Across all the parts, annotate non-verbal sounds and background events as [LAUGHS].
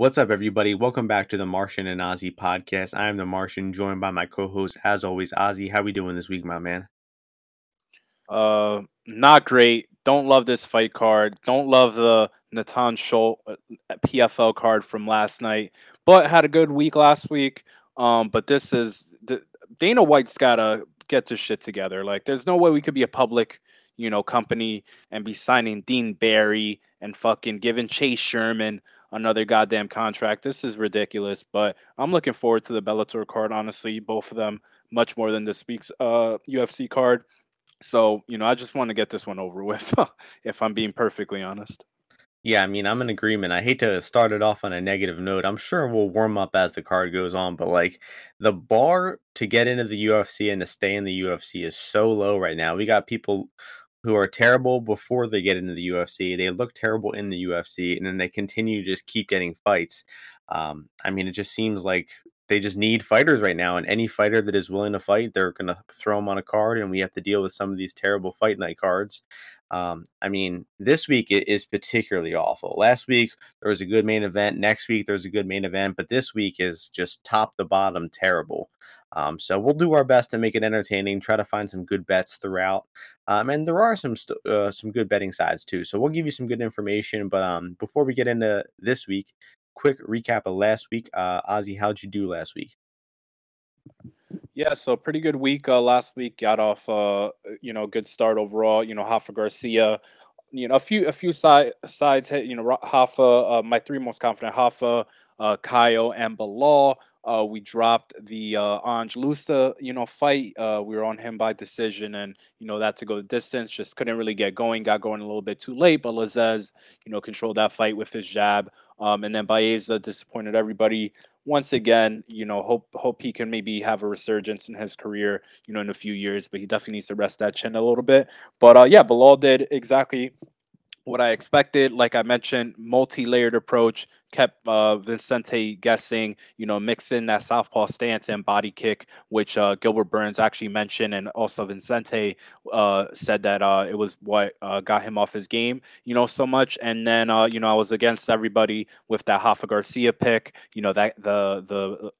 What's up, everybody? Welcome back to the Martian and Ozzy podcast. I am the Martian, joined by my co-host, as always, Ozzy. How we doing this week, my man? Uh, not great. Don't love this fight card. Don't love the Natan Schulte uh, PFL card from last night, but had a good week last week. Um, but this is the, Dana White's gotta get this shit together. Like, there's no way we could be a public, you know, company and be signing Dean Barry and fucking giving Chase Sherman another goddamn contract. This is ridiculous, but I'm looking forward to the Bellator card. Honestly, both of them much more than this week's uh, UFC card. So you know, I just want to get this one over with. [LAUGHS] if I'm being perfectly honest. Yeah, I mean, I'm in agreement. I hate to start it off on a negative note. I'm sure we'll warm up as the card goes on, but like the bar to get into the UFC and to stay in the UFC is so low right now. We got people who are terrible before they get into the UFC. They look terrible in the UFC, and then they continue to just keep getting fights. Um, I mean, it just seems like they just need fighters right now, and any fighter that is willing to fight, they're going to throw them on a card, and we have to deal with some of these terrible fight night cards. Um, I mean, this week it is particularly awful. Last week there was a good main event. Next week there's a good main event, but this week is just top to bottom terrible. Um, so we'll do our best to make it entertaining. Try to find some good bets throughout, um, and there are some st- uh, some good betting sides too. So we'll give you some good information. But um, before we get into this week, quick recap of last week. Uh, Ozzy, how'd you do last week? Yeah, so pretty good week uh, last week. Got off, uh, you know, good start overall. You know, Rafa Garcia, you know, a few a few side sides hit. You know, Rafa, uh, my three most confident Rafa, uh, Caio, and Belal. Uh, we dropped the uh, Ange Loosa, you know, fight. Uh, we were on him by decision, and you know that to go the distance. Just couldn't really get going. Got going a little bit too late, but Lazzez, you know, controlled that fight with his jab. Um, and then Baeza disappointed everybody once again. You know, hope hope he can maybe have a resurgence in his career. You know, in a few years, but he definitely needs to rest that chin a little bit. But uh, yeah, Belal did exactly what I expected. Like I mentioned, multi-layered approach kept uh, Vicente guessing, you know, mixing that southpaw stance and body kick, which uh, Gilbert Burns actually mentioned, and also Vicente uh, said that uh, it was what uh, got him off his game, you know, so much. And then, uh, you know, I was against everybody with that Rafa Garcia pick. You know, that the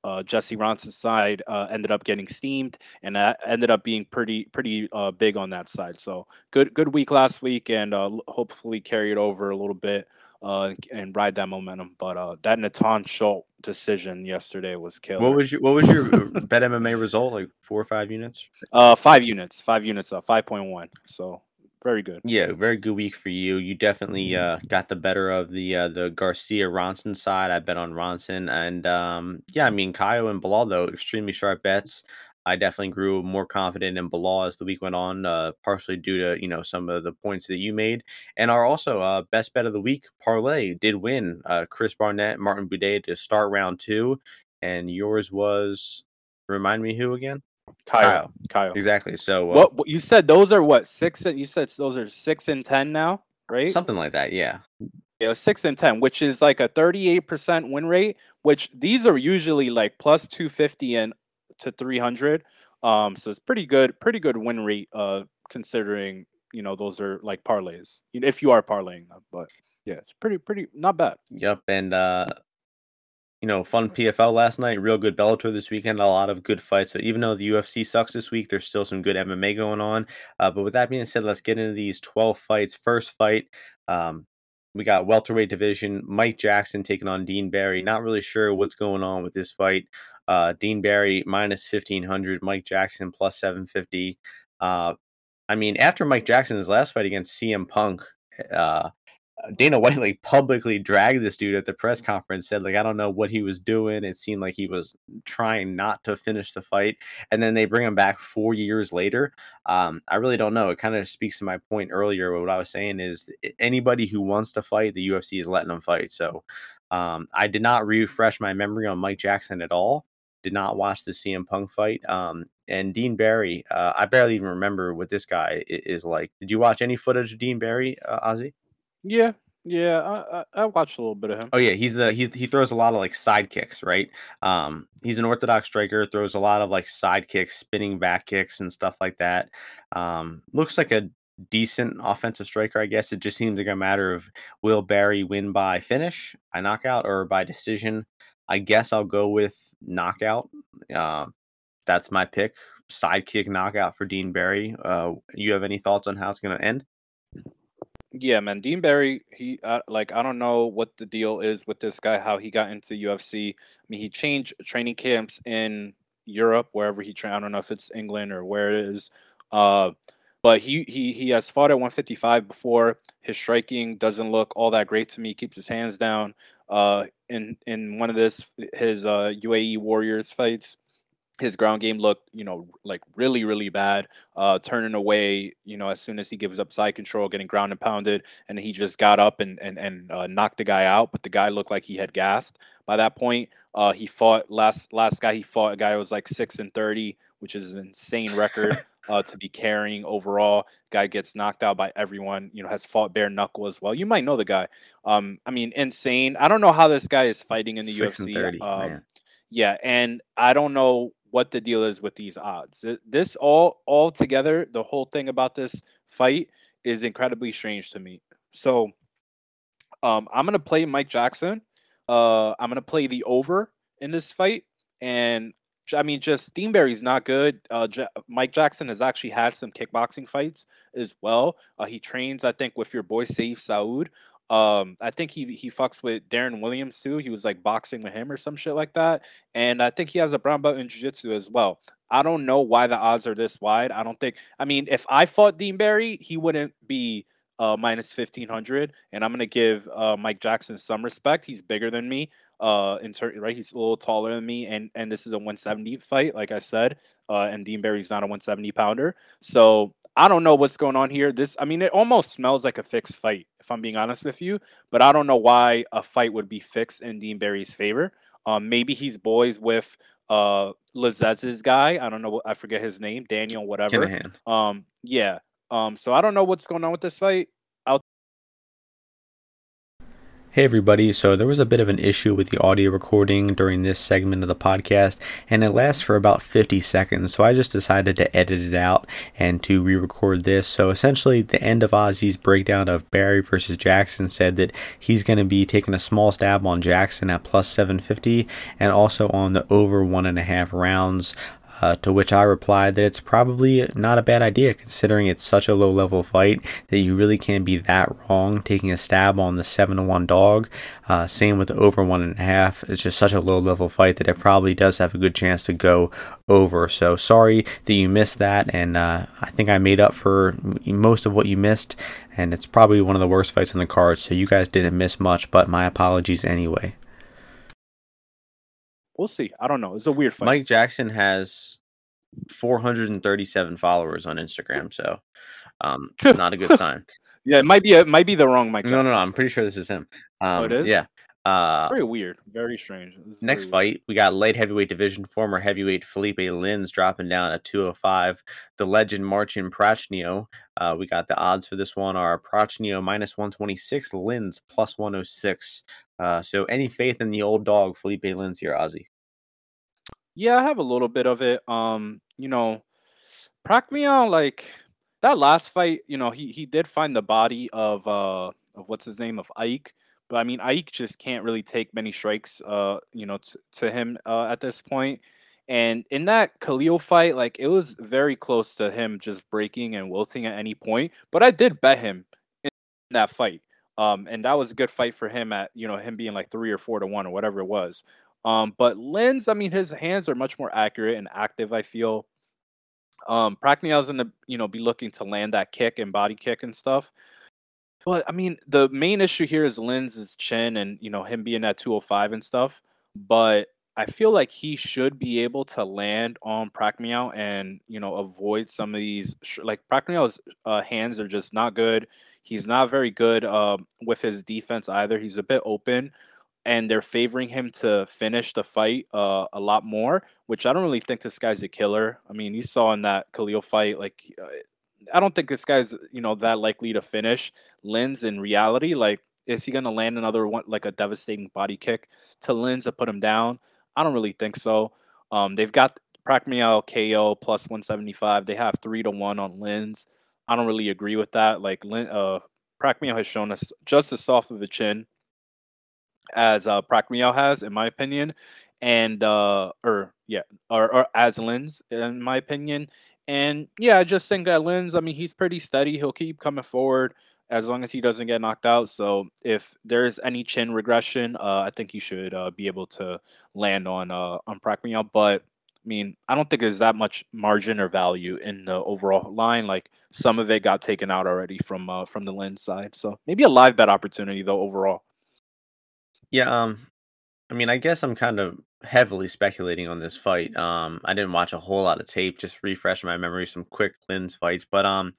the Jesse Ronson side ended up getting steamed, and that ended up being pretty pretty big on that side. So good good week last week, and hopefully carry it over a little bit uh, and ride that momentum. But uh, that Natan Schulte decision yesterday was killer. What was your What was your bet MMA result? Like four or five units? Uh, five units. Five units up. Five point one. So very good. Yeah, very good week for you. You definitely uh, got the better of the uh, the Garcia Ronson side. I bet on Ronson, and um, yeah, I mean Caio and Belal though extremely sharp bets. I definitely grew more confident in Belal as the week went on, uh, partially due to you know some of the points that you made, and our also uh, best bet of the week parlay did win. Uh, Chris Barnett, Martin Buday to start round two, and yours was remind me who again? Kyle, Kyle, Exactly. So uh, what, what you said? Those are what six? You said those are six and ten now, right? Something like that. Yeah. Yeah, six and ten, which is like a thirty-eight percent win rate. Which these are usually like plus two fifty and to 300. Um, so it's pretty good, pretty good win rate, uh, considering you know those are like parlays. If you are parlaying them, but yeah, it's pretty, pretty not bad. Yep, and uh, you know, fun PFL last night, real good Bellator this weekend, a lot of good fights. So even though the UFC sucks this week, there's still some good MMA going on. Uh, but with that being said, let's get into these 12 fights. First fight, um, we got welterweight division. Mike Jackson taking on Dean Barry. Not really sure what's going on with this fight. Uh, Dean Barry minus fifteen hundred. Mike Jackson plus seven fifty. Uh, I mean, after Mike Jackson's last fight against CM Punk, uh, Dana White like publicly dragged this dude at the press conference, said like I don't know what he was doing. It seemed like he was trying not to finish the fight, and then they bring him back four years later. Um, I really don't know. It kind of speaks to my point earlier. What I was saying is anybody who wants to fight, the UFC is letting them fight. So um, I did not refresh my memory on Mike Jackson at all. Did not watch the CM Punk fight. Um, and Dean Barry, uh, I barely even remember what this guy is like. Did you watch any footage of Dean Barry, uh, Ozzy? Yeah, yeah, I, I, I watched a little bit of him. Oh yeah, he's the he he throws a lot of like side kicks, right? Um, he's an orthodox striker, throws a lot of like side kicks, spinning back kicks, and stuff like that. Um, looks like a decent offensive striker, I guess. It just seems like a matter of will Barry win by finish, by knockout, or by decision. I guess I'll go with knockout. Uh, that's my pick. Sidekick knockout for Dean Barry. Uh, you have any thoughts on how it's going to end? Yeah, man, Dean Barry. He uh, like I don't know what the deal is with this guy. How he got into UFC. I mean, he changed training camps in Europe, wherever he trained. I don't know if it's England or where it is. Uh, but he he he has fought at 155 before. His striking doesn't look all that great to me. He keeps his hands down. Uh, in in one of this his uh UAE Warriors fights, his ground game looked, you know, like really, really bad. Uh, turning away, you know, as soon as he gives up side control, getting ground and pounded, and he just got up and and and uh, knocked the guy out. But the guy looked like he had gassed by that point. Uh, he fought last last guy he fought a guy who was like six and thirty, which is an insane record [LAUGHS] uh, to be carrying overall. Guy gets knocked out by everyone. You know, has fought bare knuckle as well. You might know the guy. Um, I mean, insane. I don't know how this guy is fighting in the Six UFC. 30, um, yeah, and I don't know what the deal is with these odds. This all all together, the whole thing about this fight is incredibly strange to me. So, um, I'm gonna play Mike Jackson. Uh, I'm gonna play the over in this fight, and I mean, just Dean Barry's not good. Uh, J- Mike Jackson has actually had some kickboxing fights as well. Uh, he trains, I think, with your boy Saif Saud. Um, I think he he fucks with Darren Williams too. He was like boxing with him or some shit like that. And I think he has a brown belt in jiu-jitsu as well. I don't know why the odds are this wide. I don't think. I mean, if I fought Dean Barry, he wouldn't be uh, minus fifteen hundred. And I'm gonna give uh, Mike Jackson some respect. He's bigger than me uh in turn right he's a little taller than me and and this is a 170 fight like i said uh and dean barry's not a 170 pounder so i don't know what's going on here. This i mean it almost smells like a fixed fight if i'm being honest with you but i don't know why a fight would be fixed in dean barry's favor. Um maybe he's boys with uh Lazzez's guy. I don't know i forget his name daniel whatever. Kinahan. um yeah. Um so i don't know what's going on with this fight Hey everybody, so there was a bit of an issue with the audio recording during this segment of the podcast, and it lasts for about 50 seconds, so I just decided to edit it out and to re record this. So essentially, the end of Ozzy's breakdown of Barry versus Jackson said that he's going to be taking a small stab on Jackson at plus 750 and also on the over one and a half rounds. Uh, to which I replied that it's probably not a bad idea considering it's such a low level fight that you really can't be that wrong taking a stab on the 7 to 1 dog. Uh, same with the over 1.5. It's just such a low level fight that it probably does have a good chance to go over. So sorry that you missed that, and uh, I think I made up for most of what you missed. And it's probably one of the worst fights on the card, so you guys didn't miss much, but my apologies anyway we'll see. I don't know. It's a weird fight. Mike Jackson has 437 followers on Instagram, so um, [LAUGHS] not a good sign. Yeah, it might be a, it might be the wrong Mike. Jackson. No, no, no. I'm pretty sure this is him. Um, oh, it is. Yeah. Uh, very weird, very strange. Next very fight, we got light heavyweight division former heavyweight Felipe Lins dropping down at 205. The legend Marcin Prachnio. Uh, we got the odds for this one are Prachnio minus 126, Lins plus 106. Uh, so any faith in the old dog Felipe Lins here, Ozzy? Yeah, I have a little bit of it. Um, you know, Prachnio, like that last fight, you know, he he did find the body of uh of what's his name of Ike, but I mean Ike just can't really take many strikes uh you know t- to him uh, at this point. And in that Khalil fight, like it was very close to him just breaking and wilting at any point. But I did bet him in that fight. Um, and that was a good fight for him at you know him being like three or four to one or whatever it was. Um, but Lins, I mean, his hands are much more accurate and active. I feel. Um, Prachnio's gonna you know be looking to land that kick and body kick and stuff. But I mean, the main issue here is Lins's chin and you know him being at 205 and stuff. But I feel like he should be able to land on Prachnio and you know avoid some of these sh- like Prachnio's uh, hands are just not good. He's not very good uh, with his defense either. He's a bit open, and they're favoring him to finish the fight uh, a lot more. Which I don't really think this guy's a killer. I mean, you saw in that Khalil fight, like uh, I don't think this guy's you know that likely to finish. Lins in reality, like is he gonna land another one like a devastating body kick to Lins to put him down? I don't really think so. Um, they've got Prachnio KO plus 175. They have three to one on Lins. I don't really agree with that. Like, uh, Prachnio has shown us just as soft of a chin as uh, Prachnio has, in my opinion, and uh, or yeah, or, or as Lins, in my opinion. And yeah, I just think that Lins, I mean, he's pretty steady. He'll keep coming forward as long as he doesn't get knocked out. So if there's any chin regression, uh, I think he should uh, be able to land on uh, on Prachnio. But I mean, I don't think there's that much margin or value in the overall line. Like some of it got taken out already from uh, from the Lins side. So maybe a live bet opportunity though overall. Yeah, um, I mean, I guess I'm kind of heavily speculating on this fight. Um, I didn't watch a whole lot of tape, just refresh my memory, some quick Lins fights. But um,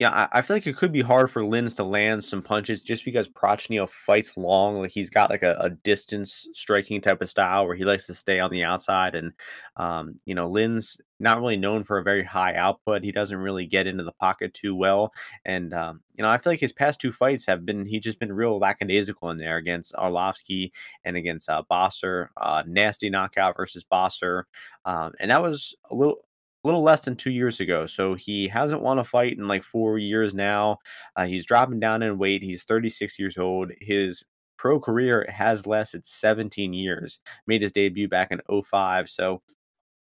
yeah, I, feel like it could be hard for Lins to land some punches just because Prachnio fights long. Like he's got like a, a, distance striking type of style where he likes to stay on the outside. And, um, you know, Lins not really known for a very high output. He doesn't really get into the pocket too well. And, um, you know, I feel like his past two fights have been, he just been real lackadaisical in there against Arlovsky and against uh, Boser. Uh, nasty knockout versus Boser. Um, and that was a little, a little less than two years ago. So he hasn't won a fight in like four years now. Uh, he's dropping down in weight. He's 36 years old. His pro career has lasted 17 years. Made his debut back in 05. So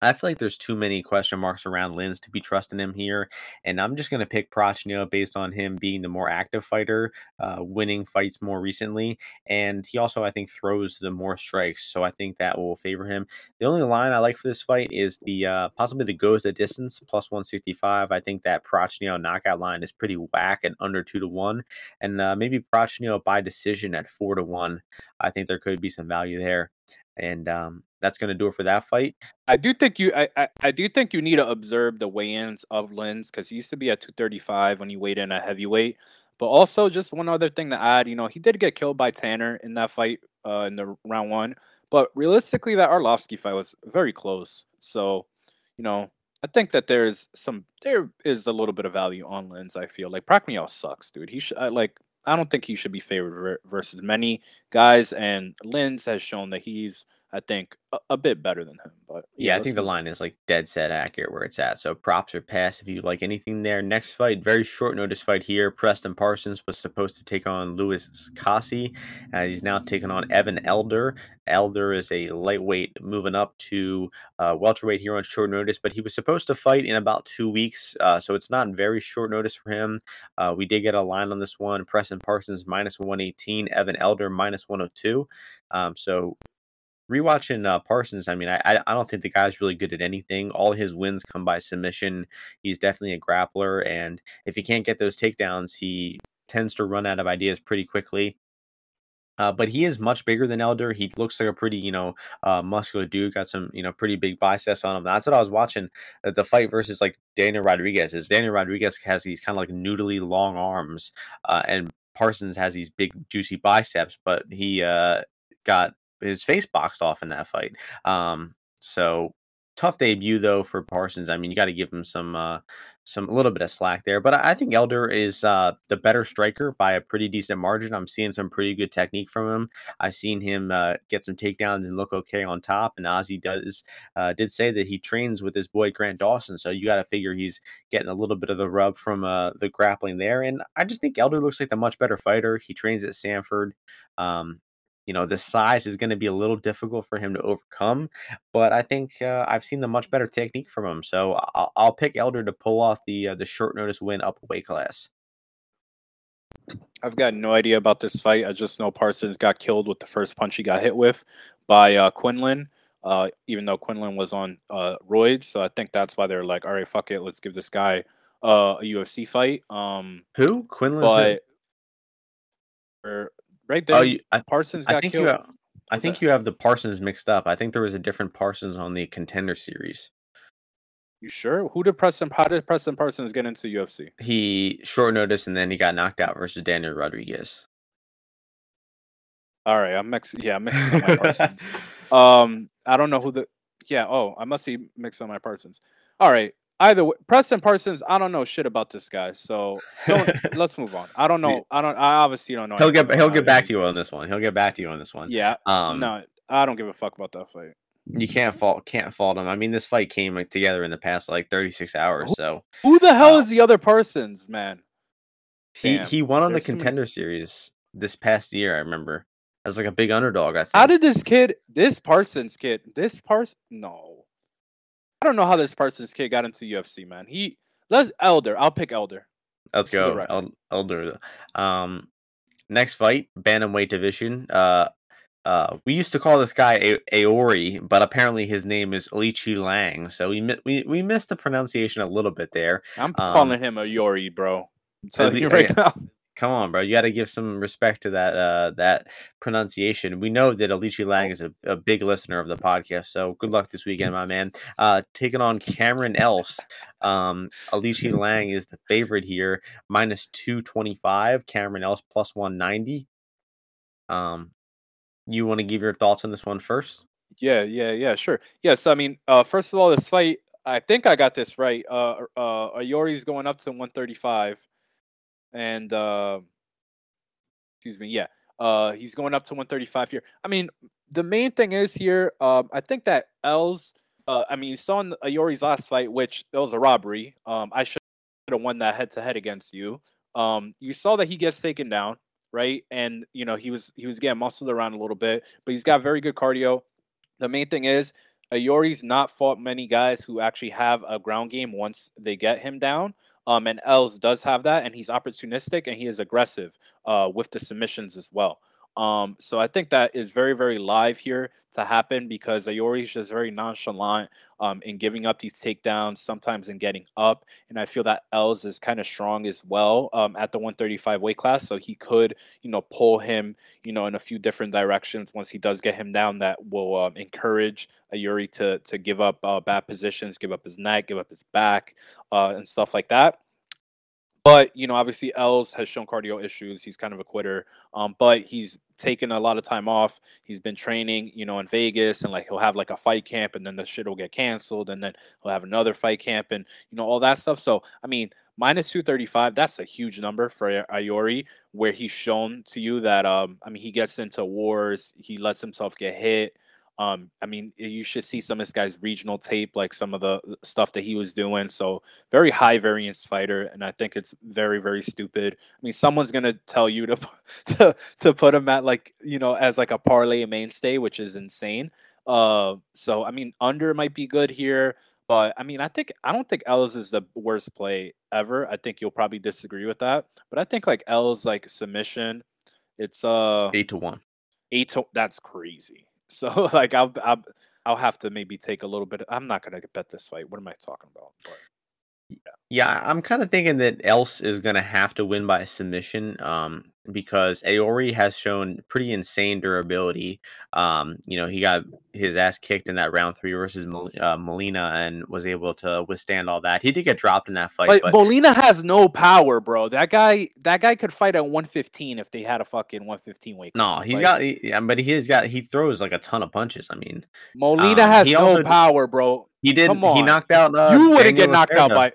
I feel like there's too many question marks around Lins to be trusting him here, and I'm just going to pick Prachnio based on him being the more active fighter, uh, winning fights more recently, and he also I think throws the more strikes, so I think that will favor him. The only line I like for this fight is the uh, possibly the goes the distance plus 165. I think that Prachnio knockout line is pretty whack and under two to one, and uh, maybe Prachnio by decision at four to one. I think there could be some value there and um, that's going to do it for that fight. I do think you, I, I, I do think you need to observe the weigh-ins of Lins because he used to be at 235 when he weighed in at heavyweight. But also, just one other thing to add, you know, he did get killed by Tanner in that fight uh, in the round one. But realistically, that Arlovsky fight was very close. So, you know, I think that there's some, there is a little bit of value on Lins. I feel like Prachnio sucks, dude. He should like I don't think he should be favored versus many guys. And Lins has shown that he's, I think, a, a bit better than him. But yeah, I think the line is like dead set accurate where it's at. So props or pass if you like anything there. Next fight, very short notice fight here. Preston Parsons was supposed to take on Lewis. Uh, he's now taking on Evan Elder. Elder is a lightweight moving up to uh, welterweight here on short notice, but he was supposed to fight in about two weeks, uh, so it's not very short notice for him. Uh, we did get a line on this one: Preston Parsons minus 118, Evan Elder minus 102. Um, so rewatching uh, Parsons, I mean, I I don't think the guy's really good at anything. All his wins come by submission. He's definitely a grappler, and if he can't get those takedowns, he tends to run out of ideas pretty quickly. Uh, but he is much bigger than Elder. He looks like a pretty, you know, uh, muscular dude. Got some, you know, pretty big biceps on him. That's what I was watching. Uh, the fight versus like Daniel Rodriguez is Daniel Rodriguez has these kind of like noodly long arms, uh, and Parsons has these big juicy biceps. But he uh, got his face boxed off in that fight. Um, so tough debut though for Parsons. I mean, you got to give him some uh, some a little bit of slack there, but I think Elder is uh, the better striker by a pretty decent margin. I'm seeing some pretty good technique from him. I've seen him uh, get some takedowns and look okay on top. And Ozzy does uh, did say that he trains with his boy Grant Dawson, so you got to figure he's getting a little bit of the rub from uh, the grappling there. And I just think Elder looks like the much better fighter. He trains at Sanford. Um, you know the size is going to be a little difficult for him to overcome but i think uh, i've seen the much better technique from him so i'll, I'll pick elder to pull off the uh, the short notice win up weight class i've got no idea about this fight i just know parsons got killed with the first punch he got hit with by uh, quinlan uh, even though quinlan was on uh, roids so i think that's why they're like all right fuck it let's give this guy uh, a ufc fight um who quinlan but who? Right there, oh, you, I, Parsons got I think killed. You have, I think that? you have the Parsons mixed up. I think there was a different Parsons on the contender series. You sure? Who did Preston? How did Preston Parsons get into UFC? He short notice and then he got knocked out versus Daniel Rodriguez. All right, I'm mixing. Yeah, I'm mixing up my Parsons. [LAUGHS] um, I don't know who the. Yeah. Oh, I must be mixing my Parsons. All right either way, Preston Parsons, I don't know shit about this guy, so [LAUGHS] let's move on. I don't know. I don't. I obviously don't know. He'll get. He'll get back to you on this one. He'll get back to you on this one. Yeah. Um. No, I don't give a fuck about that fight. You can't fault can't fault him. I mean, this fight came like together in the past like 36 hours. So who the hell uh, is the other person's man? He Damn. he won on There's the contender many... series this past year. I remember as like a big underdog. I think. How did this kid, this Parsons kid, this person? No, I don't know how this person's kid got into UFC. Man, he let's Elder. I'll pick Elder. Let's go, El- Elder. Um, next fight, bantamweight division. Uh, uh, we used to call this guy a- Aori, but apparently his name is Lichi Lang. So we mi- we we missed the pronunciation a little bit there. I'm um, calling him Aori, bro. I'm telling you right now. Come on, bro. You got to give some respect to that uh, that pronunciation. We know that Alicia Lang is a, a, big listener of the podcast, so good luck this weekend, my man. Uh, taking on Cameron Else. Um, Alicia Lang is the favorite here, minus two twenty five. Cameron Else plus one ninety. Um, you want to give your thoughts on this one first? Yeah, yeah, yeah, sure. Yes, I mean, uh, first of all, this fight, I think I got this right. Uh, uh, Ayori's going up to 135, and uh, excuse me, yeah, uh, he's going up to 135 here. I mean, the main thing is here, um, I think that Else, uh, I mean, you saw in Ayori's last fight, which it was a robbery. Um, I should have won that head to head against you. Um, you saw that he gets taken down right? And you know, he was he was getting muscled around a little bit, but he's got very good cardio. The main thing is Ayori's not fought many guys who actually have a ground game once they get him down. Um, and Else does have that, and he's opportunistic and he is aggressive uh, with the submissions as well. Um, so I think that is very, very live here to happen because Ayori is just very nonchalant um, in giving up these takedowns, sometimes in getting up. And I feel that Else is kind of strong as well um, at the 135 weight class. So he could, you know, pull him, you know, in a few different directions once he does get him down that will um, encourage Ayori to, to give up uh, bad positions, give up his neck, give up his back, uh, and stuff like that. But you know, obviously, Else has shown cardio issues. He's kind of a quitter. Um, but he's taken a lot of time off. He's been training, you know, in Vegas, and like he'll have like a fight camp, and then the shit will get canceled, and then he'll have another fight camp, and you know all that stuff. So I mean, minus two thirty five. That's a huge number for Ayori, where he's shown to you that um, I mean, he gets into wars, he lets himself get hit. Um, I mean, you should see some of this guy's regional tape, like some of the stuff that he was doing. So very high variance fighter, and I think it's very, very stupid. I mean, someone's gonna tell you to [LAUGHS] to, to put him at like you know as like a parlay mainstay, which is insane. Uh, so I mean, under might be good here, but I mean, I think I don't think Else is the worst play ever. I think you'll probably disagree with that, but I think like Else like submission, it's uh eight to one. Eight to that's crazy. So [LAUGHS] like I'll I'll I'll have to maybe take a little bit. I'm not gonna bet this fight. What am I talking about? But, yeah. Yeah, I'm kind of thinking that Else is going to have to win by submission um, because Aori has shown pretty insane durability. Um, you know, he got his ass kicked in that round three versus uh, Molina and was able to withstand all that. He did get dropped in that fight. But, but Molina has no power, bro. That guy, that guy could fight at 115 if they had a fucking 115 weight. No, he's like, got, yeah, but he has got, he throws like a ton of punches. I mean, Molina um, has no also, power, bro. He did. He knocked out. Uh, you wouldn't get knocked out by.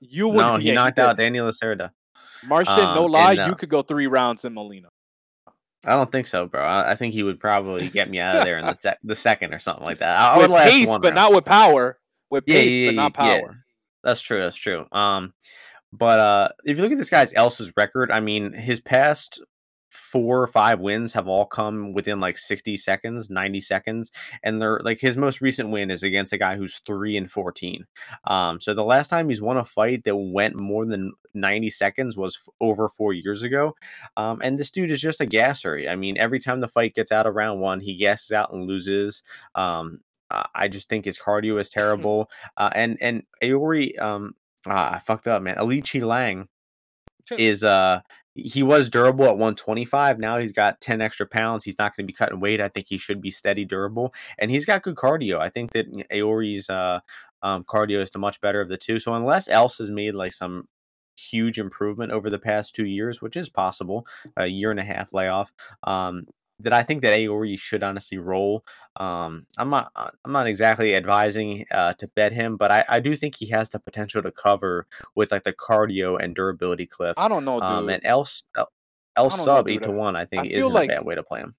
You would. No, he knocked out Daniel Lacerda. Martian, um, no lie, and, uh, you could go three rounds in Molina. I don't think so, bro. I, I, think he would probably get me out of there in the [LAUGHS] sec- the second or something like that. I, with would pace, but round. not with power. With yeah, pace, yeah, but not power. Yeah. That's true. That's true. Um, but uh, if you look at this guy's Else's record, I mean, his past four or five wins have all come within like 60 seconds 90 seconds and they're like his most recent win is against a guy who's 3 and 14 um so the last time he's won a fight that went more than 90 seconds was f- over four years ago. Um and this dude is just a gasser. I mean every time the fight gets out of round one he gasses out and loses. Um I just think his cardio is [LAUGHS] terrible. Uh, and and Aori, um, ah, I fucked up, man. Alichi Lang is uh he was durable at 125. Now he's got 10 extra pounds. He's not going to be cutting weight. I think he should be steady, durable, and he's got good cardio. I think that Aori's uh, um, cardio is the much better of the two. So unless Else has made like some huge improvement over the past two years, which is possible, a year and a half layoff, um, that I think that Aori should honestly roll. Um, I'm not uh, I'm not exactly advising uh, to bet him, but I, I do think he has the potential to cover with like the cardio and durability cliff. I don't know, um, dude. Um, and else else sub know, eight to one, I think is like, a bad way to play him.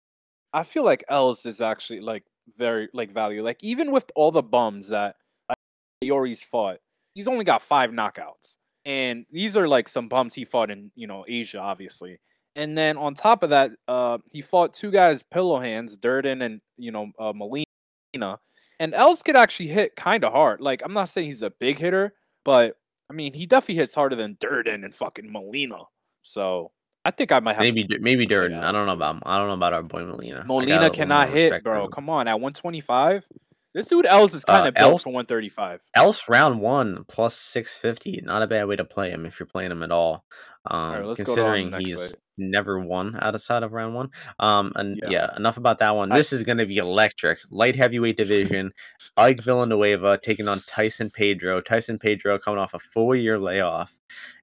I feel like Else is actually like very like value. Like even with all the bums that Yori's fought, he's only got five knockouts, and these are like some bums he fought in you know Asia, obviously. And then on top of that, uh, he fought two guys, pillow hands, Durden and you know uh, Molina. And Else could actually hit kind of hard. Like I'm not saying he's a big hitter, but I mean he definitely hits harder than Durden and fucking Molina. So I think I might have maybe maybe Durden. I don't know about I don't know about our boy Molina. Molina cannot hit, bro. Come on, at 125. This dude Else is kind of uh, built for 135. Else round one plus 650. Not a bad way to play him if you're playing him at all. Um, right, considering he's. Never won outside of round one. Um, and yeah, yeah enough about that one. I, this is going to be electric. Light heavyweight division. Ike Villanueva taking on Tyson Pedro. Tyson Pedro coming off a four year layoff.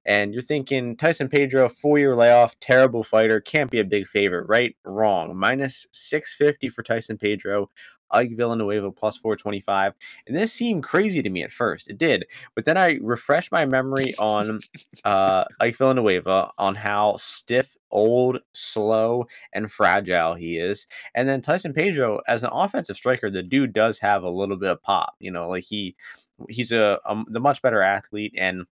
And you're thinking Tyson Pedro, four year layoff, terrible fighter, can't be a big favorite, right? Wrong. Minus 650 for Tyson Pedro. Ike Villanueva plus 425. And this seemed crazy to me at first. It did. But then I refreshed my memory on uh, Ike Villanueva, on how stiff, old, slow, and fragile he is. And then Tyson Pedro, as an offensive striker, the dude does have a little bit of pop. You know, like he he's a, a the much better athlete and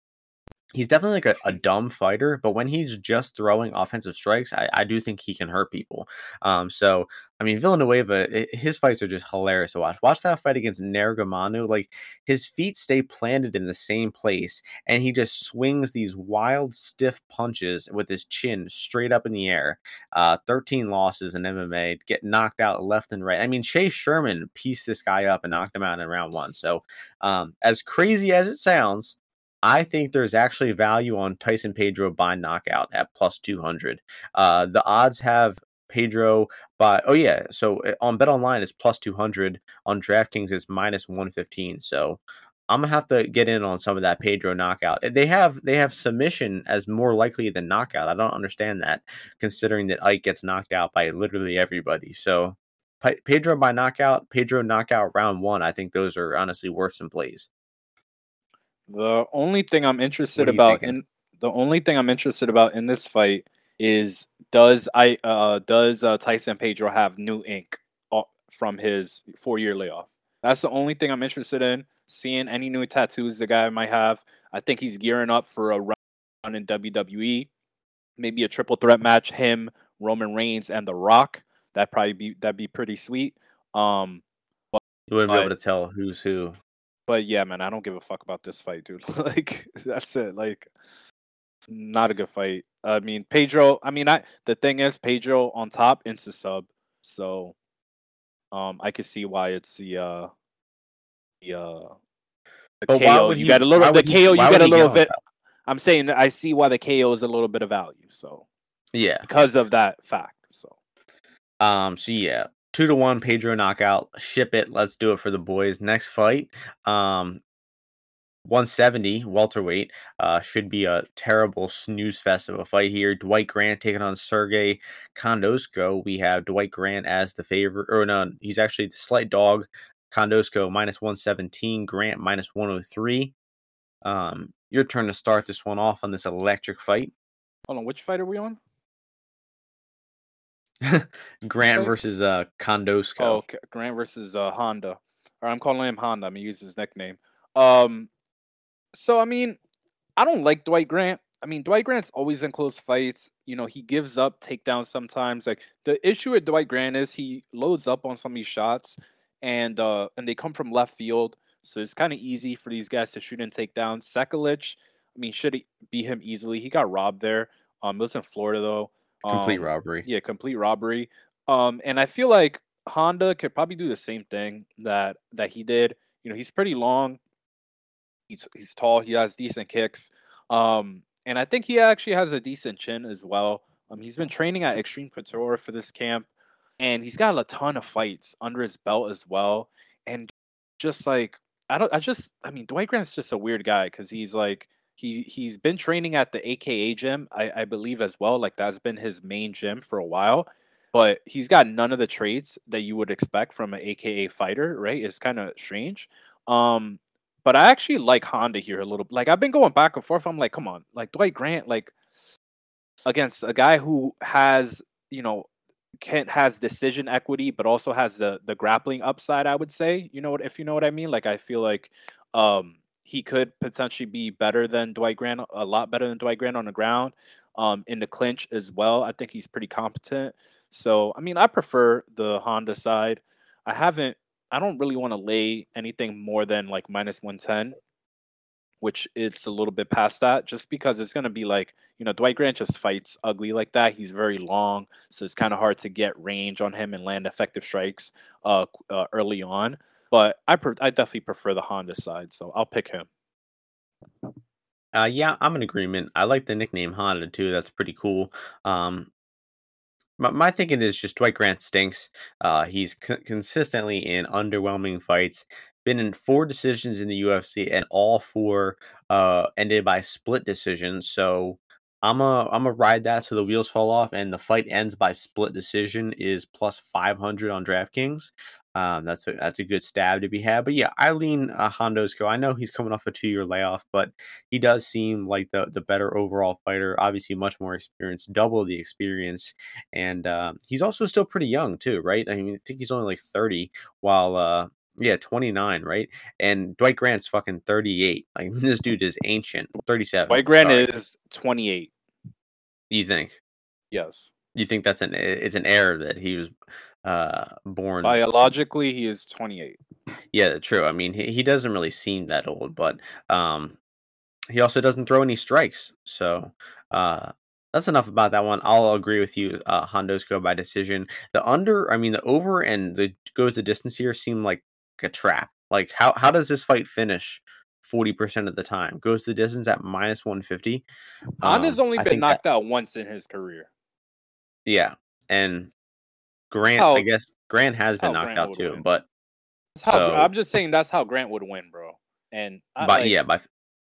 he's definitely like a, a, dumb fighter, but when he's just throwing offensive strikes, I, I do think he can hurt people. Um, so I mean, Villanueva, his fights are just hilarious to watch. Watch that fight against Negumereanu. Like his feet stay planted in the same place, and he just swings these wild, stiff punches with his chin straight up in the air. Uh, 13 losses in MMA, get knocked out left and right. I mean, Chase Sherman pieced this guy up and knocked him out in round one. So, um, as crazy as it sounds, I think there's actually value on Tyson Pedro by knockout at plus 200. Uh, the odds have Pedro by, oh, yeah. So eh, on Bet Online, it's plus 200. On DraftKings, it's minus 115. So I'm gonna have to get in on some of that Pedro knockout. They have they have submission as more likely than knockout. I don't understand that, considering that Ike gets knocked out by literally everybody. So Pedro by knockout, Pedro knockout round one. I think those are honestly worth some plays. The only thing I'm interested about thinking? in the only thing I'm interested about in this fight is does I uh does uh, Tyson Pedro have new ink from his four year layoff? That's the only thing I'm interested in. Seeing any new tattoos the guy might have. I think he's gearing up for a run in WWE. Maybe a triple threat match, him, Roman Reigns, and The Rock. That probably be that'd be pretty sweet. Um, but, you wouldn't be able to tell who's who. But yeah, man, I don't give a fuck about this fight, dude. [LAUGHS] like that's it. Like not a good fight. I mean, Pedro. I mean, I the thing is, Pedro on top into sub, so um, I could see why it's the uh, the uh, the but KO. You he, got a little the KO. You got a little bit. I'm saying I see why the KO is a little bit of value. So yeah, because of that fact. So um, so yeah, two to one Pedro knockout. Ship it. Let's do it for the boys. Next fight. Um 170 welterweight uh, should be a terrible snooze fest of a fight here. Dwight Grant taking on Sergey Khandozhko. We have Dwight Grant as the favorite, or no, he's actually the slight dog. Khandozhko minus 117, Grant minus 103. Um, your turn to start this one off on this electric fight. Hold on, which fight are we on? [LAUGHS] Grant versus uh Khandozhko. Oh, okay. Grant versus uh Honda. Or I'm calling him Honda. I'm gonna use his nickname. Um so I mean, I don't like Dwight Grant. I mean, Dwight Grant's always in close fights. You know, he gives up takedowns sometimes. Like the issue with Dwight Grant is he loads up on some of these shots and uh and they come from left field. So it's kind of easy for these guys to shoot and take down. Sekulich, I mean, should beat him easily. He got robbed there. Um, it was in Florida though. Complete um, robbery. Yeah, complete robbery. Um, and I feel like Honda could probably do the same thing that that he did. You know, he's pretty long. He's he's tall. He has decent kicks. Um, and I think he actually has a decent chin as well. Um, he's been training at Extreme Couture for this camp, and he's got a ton of fights under his belt as well. And just like I don't, I just, I mean, Dwight Grant's just a weird guy because he's like he he's been training at the AKA gym, I, I believe as well. Like that's been his main gym for a while. But he's got none of the traits that you would expect from an AKA fighter, right? It's kind of strange. Um, but I actually like Honda here a little. Like I've been going back and forth. I'm like, come on, like Dwight Grant, like against a guy who has, you know, can has decision equity, but also has the the grappling upside. I would say, you know what, if you know what I mean. Like I feel like um, he could potentially be better than Dwight Grant, a lot better than Dwight Grant on the ground, um, in the clinch as well. I think he's pretty competent. So I mean, I prefer the Honda side. I haven't. I don't really want to lay anything more than like minus one ten which it's a little bit past that just because it's going to be like, you know, Dwight Grant just fights ugly like that. He's very long, so it's kind of hard to get range on him and land effective strikes uh, uh early on. But I per- I definitely prefer the Honda side, so I'll pick him. Uh, yeah, I'm in agreement. I like the nickname Honda too. That's pretty cool. Um, my, my thinking is just Dwight Grant stinks. Uh, he's consistently in underwhelming fights been in four decisions in the UFC, and all four uh, ended by split decisions. So I'm a I'm a ride that till the wheels fall off, and the fight ends by split decision is plus 500 on DraftKings. Um, that's a that's a good stab to be had. But yeah, I lean uh, Khandozhko. I know he's coming off a two year layoff, but he does seem like the the better overall fighter. Obviously, much more experience, double the experience, and uh, he's also still pretty young too, right? I mean, I think he's only like 30, while uh, yeah, 29, right? And Dwight Grant's fucking 38. Like [LAUGHS] this dude is ancient. 37. Dwight Grant sorry. is 28. You think? Yes. You think that's an it's an error that he was uh born biologically he is 28. Yeah, true. I mean, he, he doesn't really seem that old, but um he also doesn't throw any strikes. So, uh that's enough about that one. I'll agree with you. Uh, Hondos go by decision. The under, I mean, the over and the goes the distance here seem like a trap. Like how how does this fight finish? 40% of the time goes the distance at minus 150 Honda's um, only been knocked that, out once in his career yeah and grant how, i guess grant has been knocked grant out too win. but how, so, i'm just saying that's how grant would win bro and I, by like, yeah by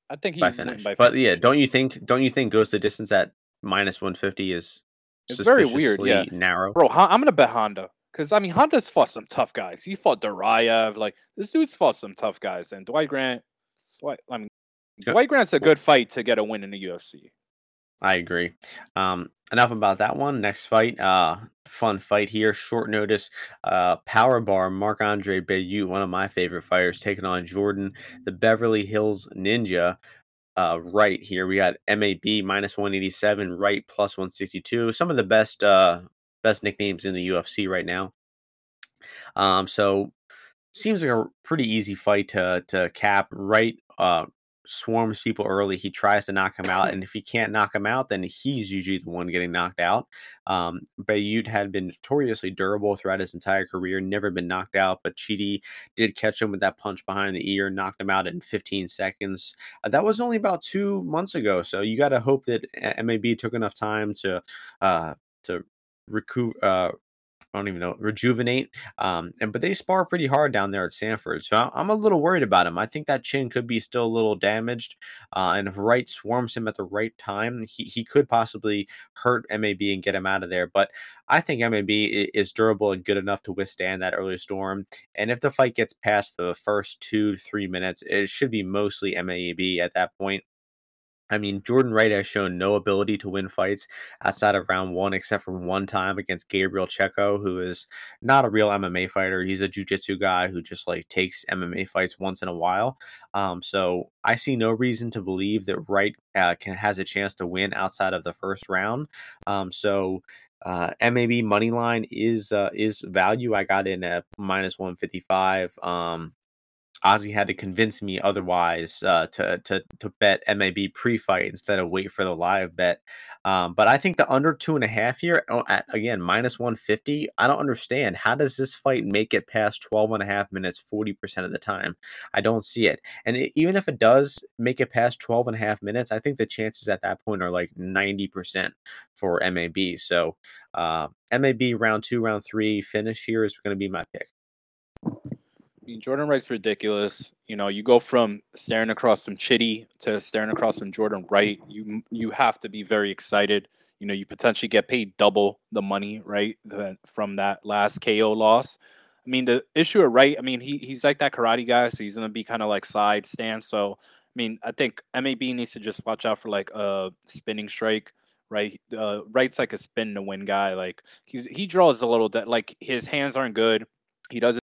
i think he by finish by but yeah don't you think don't you think goes the distance at minus 150 is it's very weird yeah narrow bro i'm gonna bet honda because I mean, Honda's fought some tough guys. He fought Duraev. Like this dude's fought some tough guys. And Dwight Grant, Dwight, I mean, Dwight Grant's a good fight to get a win in the UFC. I agree. Um, enough about that one. Next fight, uh, fun fight here. Short notice. Uh, power bar. Marc-André Barriault, one of my favorite fighters, taking on Jordan, the Beverly Hills Ninja. Uh, right here, we got MAB minus 187, Wright plus 162. Some of the best uh, best nicknames in the UFC right now. Um, so seems like a pretty easy fight to to cap. Wright, uh, swarms people early. He tries to knock him out, [LAUGHS] and if he can't knock him out, then he's usually the one getting knocked out. Um, Barriault had been notoriously durable throughout his entire career, never been knocked out, but Chidi did catch him with that punch behind the ear, knocked him out in 15 seconds. Uh, that was only about two months ago, so you got to hope that MAB took enough time to uh, to recoup. Uh, I don't even know rejuvenate. Um, and but they spar pretty hard down there at Sanford, so I'm a little worried about him. I think that chin could be still a little damaged, uh, and if Wright swarms him at the right time, he he could possibly hurt MAB and get him out of there. But I think MAB is durable and good enough to withstand that early storm. And if the fight gets past the first two three minutes, it should be mostly MAB at that point. I mean, Jordan Wright has shown no ability to win fights outside of round one, except for one time against Gabriel Checco, who is not a real MMA fighter. He's a jiu-jitsu guy who just like takes MMA fights once in a while. Um, so I see no reason to believe that Wright uh, can has a chance to win outside of the first round. Um, so uh, MAB money line is uh, is value. I got in at minus one fifty five. Um, Ozzy had to convince me otherwise uh, to to to bet MAB pre-fight instead of wait for the live bet. Um, but I think the under two and a half here oh, at again minus one fifty. I don't understand how does this fight make it past 12 and a half minutes 40 percent of the time. I don't see it. And it, even if it does make it past 12 and a half minutes, I think the chances at that point are like 90 percent for MAB. So uh, MAB round two, round three finish here is going to be my pick. Mean, Jordan Wright's ridiculous. You know, you go from staring across some Chidi to staring across some Jordan Wright. You you have to be very excited. You know, you potentially get paid double the money, right, from that last KO loss. I mean, the issue of Wright, I mean, he he's like that karate guy, so he's gonna be kind of like side stand. So, I mean, I think MAB needs to just watch out for like a spinning strike right? Uh, Wright's like a spin to win guy. Like he's he draws a little that like his hands aren't good. He doesn't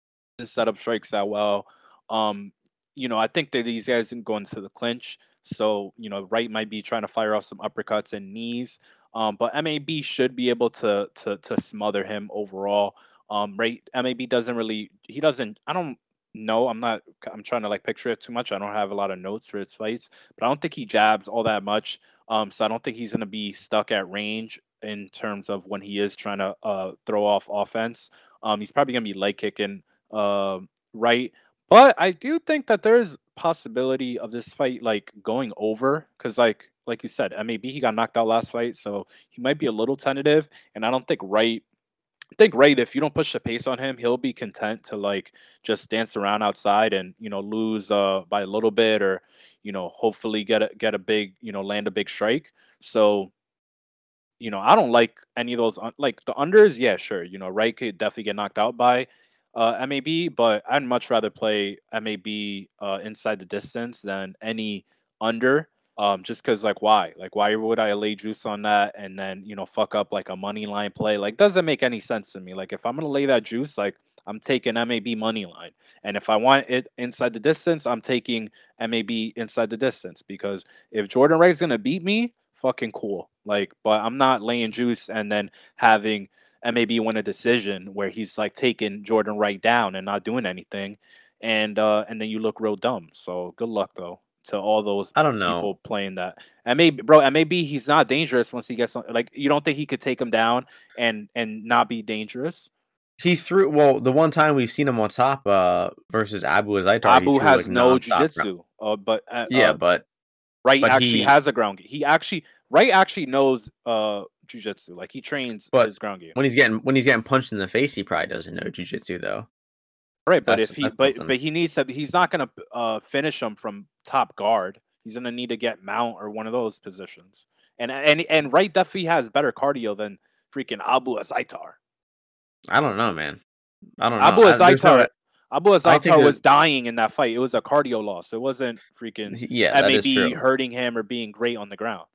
set up strikes that well. Um, you know, I think that these guys didn't go into the clinch. So, you know, Wright might be trying to fire off some uppercuts and knees. Um, but MAB should be able to to to smother him overall. Um, right? MAB doesn't really he doesn't I don't know. I'm not I'm trying to like picture it too much. I don't have a lot of notes for his fights, but I don't think he jabs all that much. Um, so I don't think he's gonna be stuck at range in terms of when he is trying to uh throw off offense. Um, he's probably gonna be leg kicking uh, right. But I do think that there's possibility of this fight like going over because like like you said, maybe he got knocked out last fight, so he might be a little tentative. And I don't think Wright I think right if you don't push the pace on him, he'll be content to like just dance around outside and you know lose uh by a little bit or you know hopefully get a get a big you know land a big strike. So you know I don't like any of those un- like the unders. Yeah, sure. You know Wright could definitely get knocked out by uh, MAB, but I'd much rather play MAB uh, inside the distance than any under. Um, just because like why? Like why would I lay juice on that and then you know fuck up like a money line play? Like doesn't make any sense to me. Like if I'm gonna lay that juice, like I'm taking MAB money line, and if I want it inside the distance, I'm taking MAB inside the distance because if Jordan Wright's gonna beat me, fucking cool. Like, but I'm not laying juice and then having MAB win a decision where he's like taking Jordan Wright down and not doing anything, and uh, and then you look real dumb. So good luck though to all those I don't know people playing that. And maybe bro, and maybe he's not dangerous once he gets on, like you don't think he could take him down and and not be dangerous. He threw well the one time we've seen him on top uh versus Abu as Azaitar. Abu has like no jujitsu, uh, but uh, yeah, uh, but Wright but actually he- has a ground game. He actually Wright actually knows uh jujitsu. Like he trains But his ground game. when he's getting when he's getting punched in the face, he probably doesn't know jujitsu though. Right, but That's- if he but something. but he needs to he's not gonna uh finish him from top guard. He's gonna need to get mount or one of those positions. And and and Wright definitely has better cardio than freaking Abu Azaitar. I don't know, man. I don't know. Abu there's no- Abu Azaitar was dying in that fight. It was a cardio loss. It wasn't freaking yeah, MAB hurting him or being great on the ground.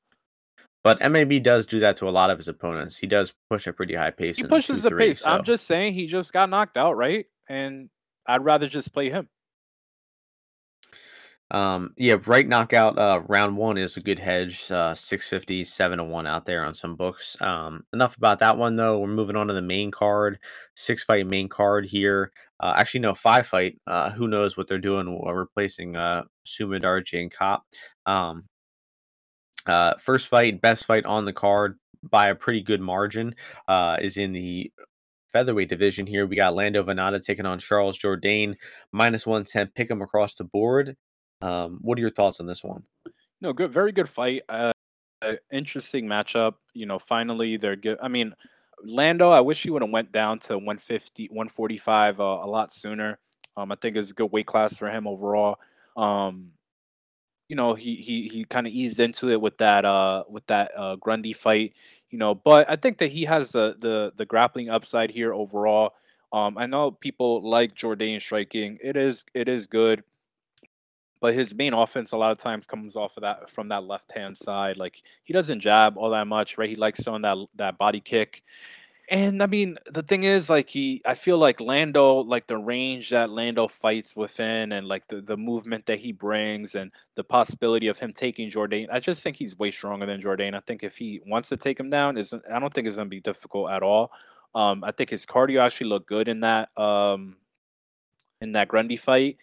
But MAB does do that to a lot of his opponents. He does push a pretty high pace. He pushes the 2-3, pace. I'm just saying he just got knocked out, Wright? And I'd rather just play him. Um, yeah, right knockout. Uh, round one is a good hedge. Uh, six fifty, seven to one out there on some books. Um, enough about that one though. We're moving on to the main card. Six fight main card here. Uh, actually, no, five fight. Uh, who knows what they're doing? Replacing uh, Sumidar Jane Cop. Um, uh, first fight, best fight on the card by a pretty good margin. Uh, is in the featherweight division here. We got Lando Vannata taking on Charles Jourdain, minus 110. Pick him across the board. Um, what are your thoughts on this one? No, good, very good fight. Uh, uh, interesting matchup. You know, finally they're good. I mean, Lando, I wish he would have went down to 150, 145 uh, a lot sooner. Um, I think it's a good weight class for him overall. Um, you know, he he he kind of eased into it with that uh with that uh Grundy fight. You know, but I think that he has the the the grappling upside here overall. Um, I know people like Jourdain striking. It is it is good but his main offense a lot of times comes off of that from that left hand side. Like he doesn't jab all that much, right? He likes throwing that that body kick. And I mean, the thing is, like he, I feel like Lando, like the range that Lando fights within, and like the the movement that he brings, and the possibility of him taking Jourdain. I just think he's way stronger than Jourdain. I think if he wants to take him down, isn't I don't think it's gonna be difficult at all. Um, I think his cardio actually looked good in that um in that Grundy fight.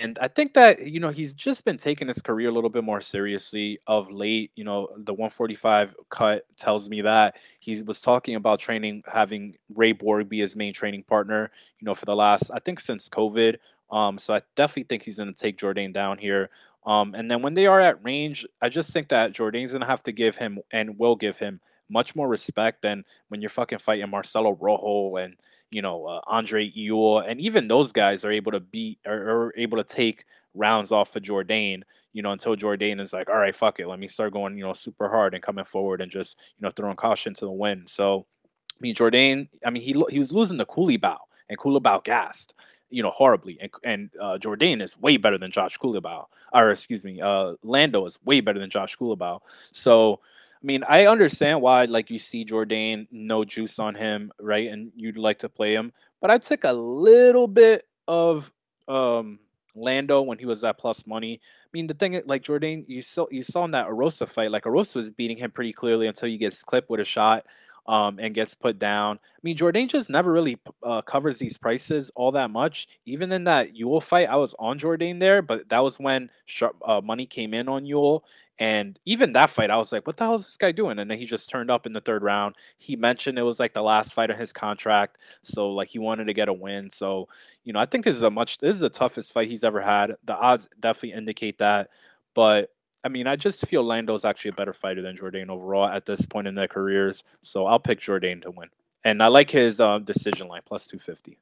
And I think that you know he's just been taking his career a little bit more seriously of late. You know, the 145 cut tells me that he was talking about training, having Ray Borg be his main training partner. You know, for the last I think since COVID. Um, so I definitely think he's going to take Jourdain down here. Um, and then when they are at range, I just think that Jourdain's going to have to give him and will give him much more respect than when you're fucking fighting Marcelo Rojo and you know uh, Andre Ewell, and even those guys are able to beat or are able to take rounds off of Jourdain. You know, until Jourdain is like, all right, fuck it, let me start going, you know, super hard and coming forward and just you know throwing caution to the wind. So, I mean, Jourdain, I mean, he he was losing to Culibao, and Culibao gassed, you know, horribly, and and uh, Jourdain is way better than Josh Culibao, or excuse me, uh, Lando is way better than Josh Culibao. So. I mean, I understand why, like, you see Jourdain, no juice on him, right? And you'd like to play him, but I took a little bit of um Lando when he was at plus money. I mean, the thing, like Jourdain, you saw you saw in that Erosa fight, like Erosa was beating him pretty clearly until he gets clipped with a shot um, and gets put down. I mean, Jourdain just never really uh, covers these prices all that much. Even in that Ewell fight, I was on Jourdain there, but that was when sharp, uh, money came in on Ewell. And even that fight, I was like, what the hell is this guy doing? And then he just turned up in the third round. He mentioned it was like the last fight of his contract. So, like, he wanted to get a win. So, you know, I think this is a much, this is the toughest fight he's ever had. The odds definitely indicate that. But I mean, I just feel Lando's actually a better fighter than Jourdain overall at this point in their careers. So I'll pick Jourdain to win. And I like his uh, decision line plus 250.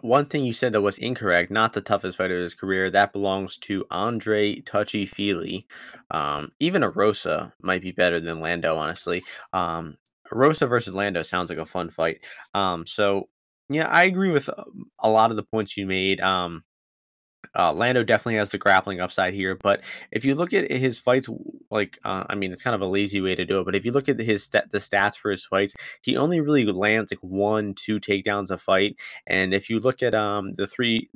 One thing you said that was incorrect, not the toughest fighter of his career. That belongs to Andre Touchy Fili. Um, even a Rosa might be better than Lando, honestly. Um, Rosa versus Lando sounds like a fun fight. Um, so yeah, I agree with um, a lot of the points you made. Um, uh, Lando definitely has the grappling upside here, but if you look at his fights, like uh, I mean, it's kind of a lazy way to do it, but if you look at his st- the stats for his fights, he only really lands like one, two takedowns a fight, and if you look at um the three,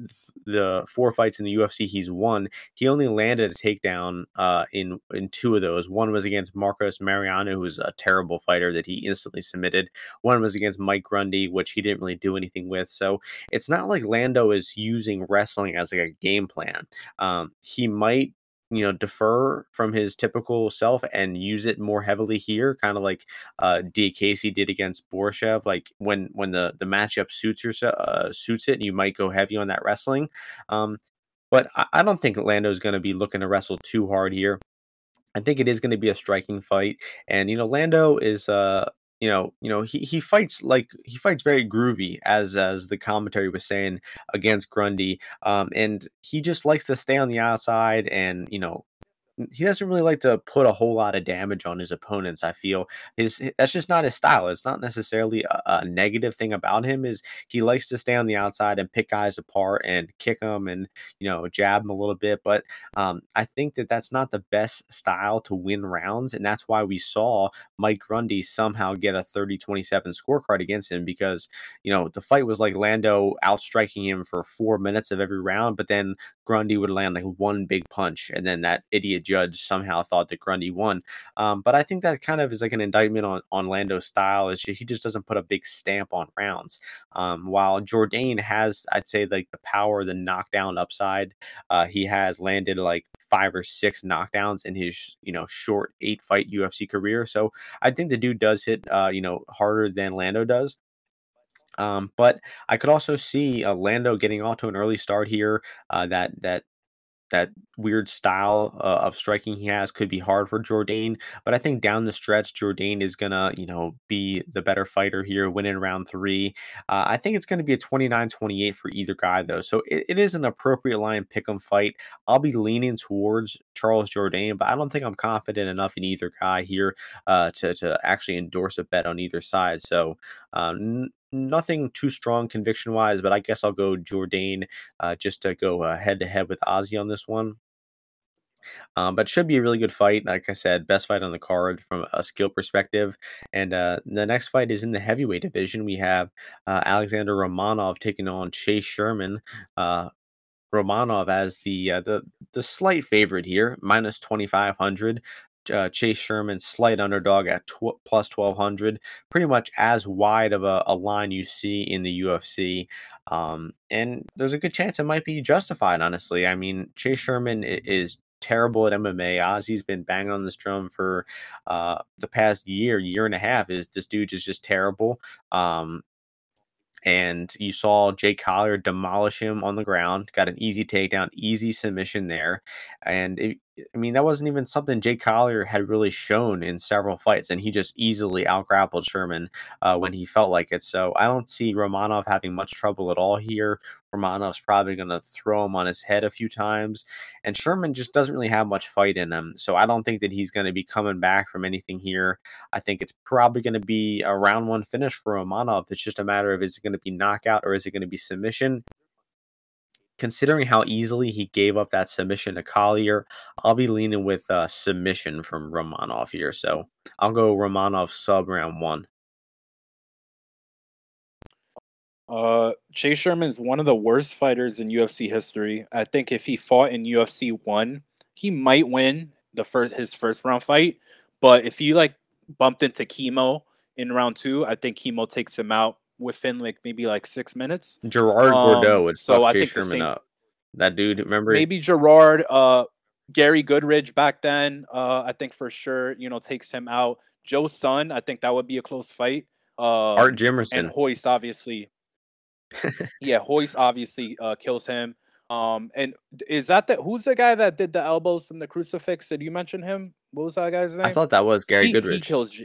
the four fights in the UFC he's won, he only landed a takedown uh in in two of those. One was against Marcos Mariano, who was a terrible fighter that he instantly submitted. One was against Mike Grundy, which he didn't really do anything with. So it's not like Lando is using wrestling as like a game plan. Um, he might you know defer from his typical self and use it more heavily here kind of like uh Diakiese did against Borshchev like when when the the matchup suits yourself uh, suits it you might go heavy on that wrestling um but I, I don't think Lando's going to be looking to wrestle too hard here I think it is going to be a striking fight and you know Lando is uh you know, you know, he, he fights like he fights very groovy, as as the commentary was saying against Grundy, um, and he just likes to stay on the outside and you know he doesn't really like to put a whole lot of damage on his opponents. I feel his that's just not his style. It's not necessarily a, a, negative thing about him. Is he likes to stay on the outside and pick guys apart and kick them and you know jab them a little bit. But um, I think that that's not the best style to win rounds, and that's why we saw Mike Grundy somehow get a 30-27 scorecard against him because you know the fight was like Lando outstriking him for four minutes of every round, but then Grundy would land like one big punch, and then that idiot judge somehow thought that Grundy won. Um, but I think that kind of is like an indictment on, on Lando's style. Is he just doesn't put a big stamp on rounds. Um, while Jourdain has, I'd say, like the power, the knockdown upside. Uh, he has landed like five or six knockdowns in his you know short eight fight UFC career. So I think the dude does hit uh, you know harder than Lando does. Um, but I could also see uh, Lando getting off to an early start here. Uh, that that that weird style uh, of striking he has could be hard for Jourdain. But I think down the stretch, Jourdain is gonna, you know, be the better fighter here, winning round three. Uh, I think it's gonna be a 29-28 for either guy though. So it, it is an appropriate line pick 'em fight. I'll be leaning towards Charles Jourdain, but I don't think I'm confident enough in either guy here uh, to to actually endorse a bet on either side. So um, nothing too strong conviction wise, but I guess I'll go Jourdain uh, just to go head to head with Ozzy on this one. Um, but should be a really good fight. Like I said, best fight on the card from a skill perspective. And uh, the next fight is in the heavyweight division. We have uh, Alexander Romanov taking on Chase Sherman. Uh, Romanov as the uh, the the slight favorite here, minus twenty five hundred uh, Chase Sherman slight underdog at tw- plus 1200, pretty much as wide of a, a, line you see in the UFC. Um, and there's a good chance it might be justified, honestly. I mean, Chase Sherman is terrible at MMA. Ozzy's been banging on this drum for uh, the past year, year and a half. Is this dude is just terrible? Um, and you saw Jake Collier demolish him on the ground. Got an easy takedown, easy submission there, and I mean, that wasn't even something Jake Collier had really shown in several fights, and he just easily outgrappled Sherman uh, when he felt like it. So I don't see Romanov having much trouble at all here. Romanov's probably going to throw him on his head a few times, and Sherman just doesn't really have much fight in him. So I don't think that he's going to be coming back from anything here. I think it's probably going to be a round one finish for Romanov. It's just a matter of is it going to be knockout or is it going to be submission? Considering how easily he gave up that submission to Collier, I'll be leaning with uh, submission from Romanov here. So I'll go Romanov sub round one. Uh, Chase Sherman is one of the worst fighters in UFC history. I think if he fought in UFC one, he might win the first his first round fight. But if he like bumped into Kimo in round two, I think Kimo takes him out within like maybe like six minutes. Gerard um, Gordeau would so fuck Jay Sherman same, up. That dude, remember? Maybe Gerard, uh, Gary Goodridge back then. Uh, I think for sure, you know, takes him out. Joe Son, I think that would be a close fight. Uh, Art Jimmerson and Royce, obviously. [LAUGHS] yeah, Royce obviously uh, kills him. Um, and is that the who's the guy that did the elbows from the crucifix? Did you mention him? What was that guy's name? I thought that was Gary he, Goodridge. He kills.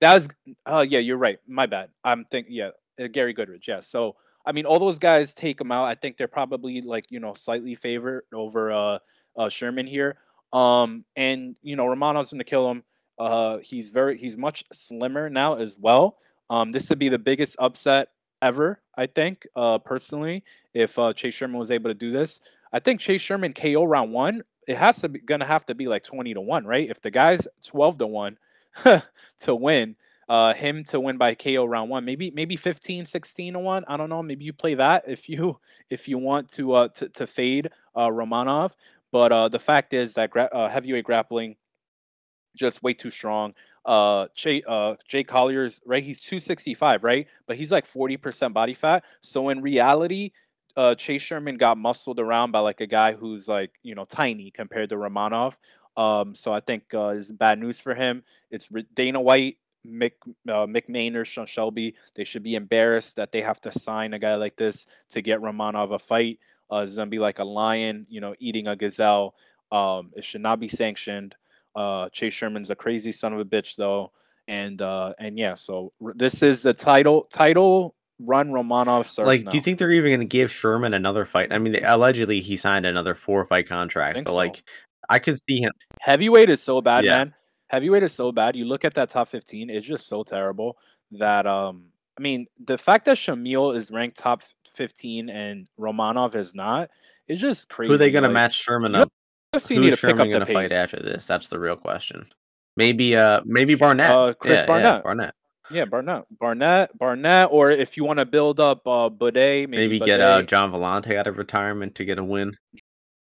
That was. Oh yeah, you're right. My bad. I'm thinking. Yeah, uh, Gary Goodridge. Yeah. So I mean, all those guys take him out. I think they're probably like you know slightly favored over uh, uh Sherman here. Um, and you know Romano's gonna kill him. Uh, he's very he's much slimmer now as well. Um, this would be the biggest upset ever, I think, uh, personally, if uh, Chase Sherman was able to do this. I think Chase Sherman KO round one, it has to be gonna have to be like 20 to 1, right? If the guy's 12 to 1 [LAUGHS] to win, uh, him to win by KO round one, maybe maybe 15, 16 to 1. I don't know. Maybe you play that if you [LAUGHS] if you want to uh to, to fade uh Romanov. But uh the fact is that gra- uh, heavyweight grappling just way too strong uh Jay uh Jay Collier's right he's 265 right but he's like 40% body fat so in reality uh Chase Sherman got muscled around by like a guy who's like you know tiny compared to Romanov um so I think uh is bad news for him it's Dana White Mick uh, Mick Maynard Sean Shelby they should be embarrassed that they have to sign a guy like this to get Romanov a fight uh it's gonna be like a lion you know eating a gazelle um it should not be sanctioned uh, Chase Sherman's a crazy son of a bitch, though, and uh, and yeah. So r- this is a title title run. Romanov like, now. do you think they're even going to give Sherman another fight? I mean, they, allegedly he signed another four fight contract, but so. like, I could see him. Heavyweight is so bad, yeah. man. Heavyweight is so bad. You look at that top fifteen; it's just so terrible that um. I mean, the fact that Shamil is ranked top 15 and Romanov is not, is just crazy. Who are they going like, to match Sherman up UFC Who's Sherman going to fight after this? That's the real question. Maybe, uh, maybe Barnett. Uh, Chris yeah, Barnett. Yeah, Barnett. Yeah, Barnett, Barnett, Barnett, or if you want to build up uh, Buday, maybe, maybe get uh, Gian Villante out of retirement to get a win.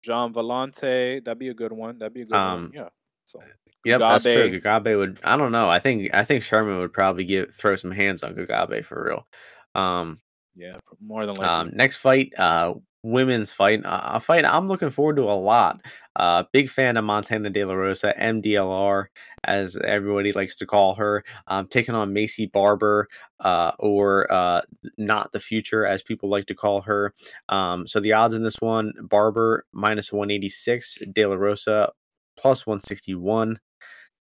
Gian Villante, that'd be a good one. That'd be a good um, one. Yeah. So, yep, that's true. Gagabe would. I don't know. I think I think Sherman would probably give throw some hands on Gagabe for real. Um, yeah, more than likely. Um, next fight, uh, women's fight, a fight I'm looking forward to a lot. Uh, big fan of Montana De La Rosa, MDLR, as everybody likes to call her, um, taking on Maycee Barber, uh, or uh, not the future, as people like to call her. Um, so the odds in this one: Barber minus 186, De La Rosa plus 161.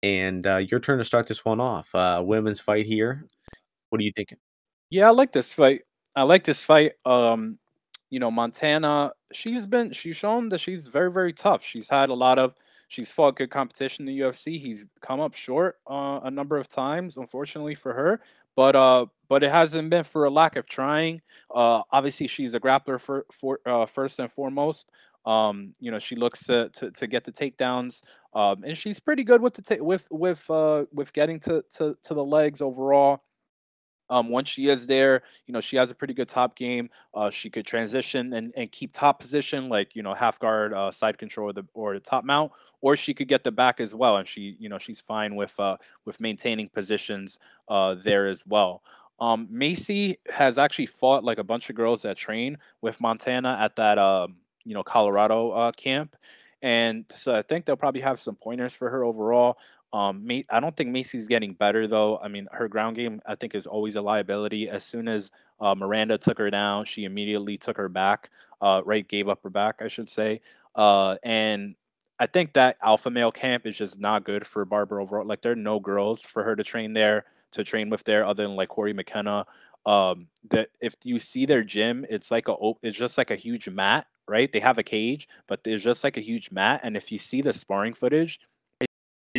And uh, your turn to start this one off. Uh, women's fight here. What are you thinking? Yeah, I like this fight. I like this fight. Um, you know, Montana, she's been she's shown that she's very very tough. She's had a lot of she's fought good competition in the UFC. He's come up short uh, a number of times, unfortunately for her. But uh, but it hasn't been for a lack of trying. Uh, obviously, she's a grappler for, for uh, first and foremost. Um, you know, she looks to, to, to get the takedowns, um, and she's pretty good with the ta- with with uh, with getting to, to to the legs overall. Um, once she is there, you know, she has a pretty good top game. Uh, she could transition and, and keep top position, like you know, half guard, uh, side control, or the or the top mount, or she could get the back as well, and she, you know, she's fine with uh with maintaining positions uh there as well. Um, Maycee has actually fought like a bunch of girls that train with Montana at that um you know Colorado uh, camp, and so I think they'll probably have some pointers for her overall. Um, I don't think Maycee's getting better though. I mean, her ground game I think is always a liability. As soon as uh, Miranda took her down, she immediately took her back. Uh, right, gave up her back, I should say. Uh, and I think that alpha male camp is just not good for Barber overall. Like there are no girls for her to train there, to train with there, other than like Cory McKenna. Um, that if you see their gym, it's like a it's just like a huge mat, right? They have a cage, but there's just like a huge mat. And if you see the sparring footage,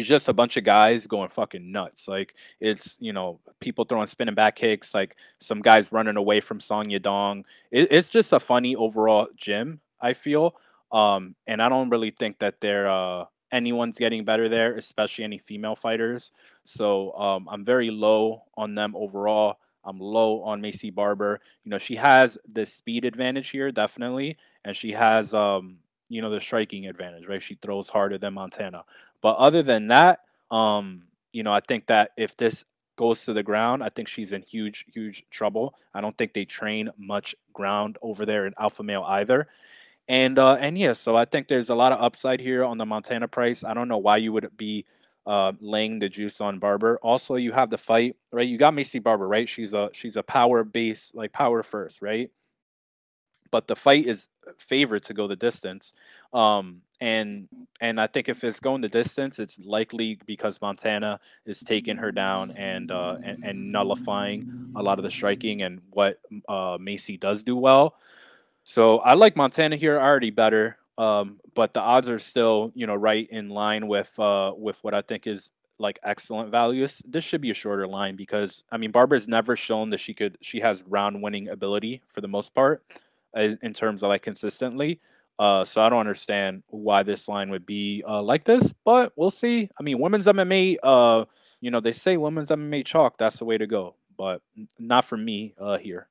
just a bunch of guys going fucking nuts. Like it's you know people throwing spinning back kicks, like some guys running away from Song Yadong. It, it's just a funny overall gym. I feel, um, and I don't really think that they're uh, anyone's getting better there, especially any female fighters. So um, I'm very low on them overall. I'm low on Maycee Barber. You know, she has the speed advantage here, definitely, and she has um, you know, the striking advantage, right? She throws harder than Montana. But other than that, um, you know, I think that if this goes to the ground, I think she's in huge, huge trouble. I don't think they train much ground over there in Alpha Male either. And uh, and yeah, so I think there's a lot of upside here on the Montana price. I don't know why you would be uh, laying the juice on Barber. Also, you have the fight, right? You got Maycee Barber, right? She's a she's a power base, like power first, right? But the fight is favored to go the distance. Um, and and I think if it's going the distance, it's likely because Montana is taking her down and uh, and, and nullifying a lot of the striking and what uh, Maycee does do well. So I like Montana here already better, um, but the odds are still you know right in line with uh, with what I think is like excellent values. This should be a shorter line because I mean Barber's never shown that she could she has round winning ability for the most part in terms of like consistently. Uh, so I don't understand why this line would be uh, like this, but we'll see. I mean, women's MMA, uh, you know, they say women's MMA chalk. That's the way to go, but not for me uh, here.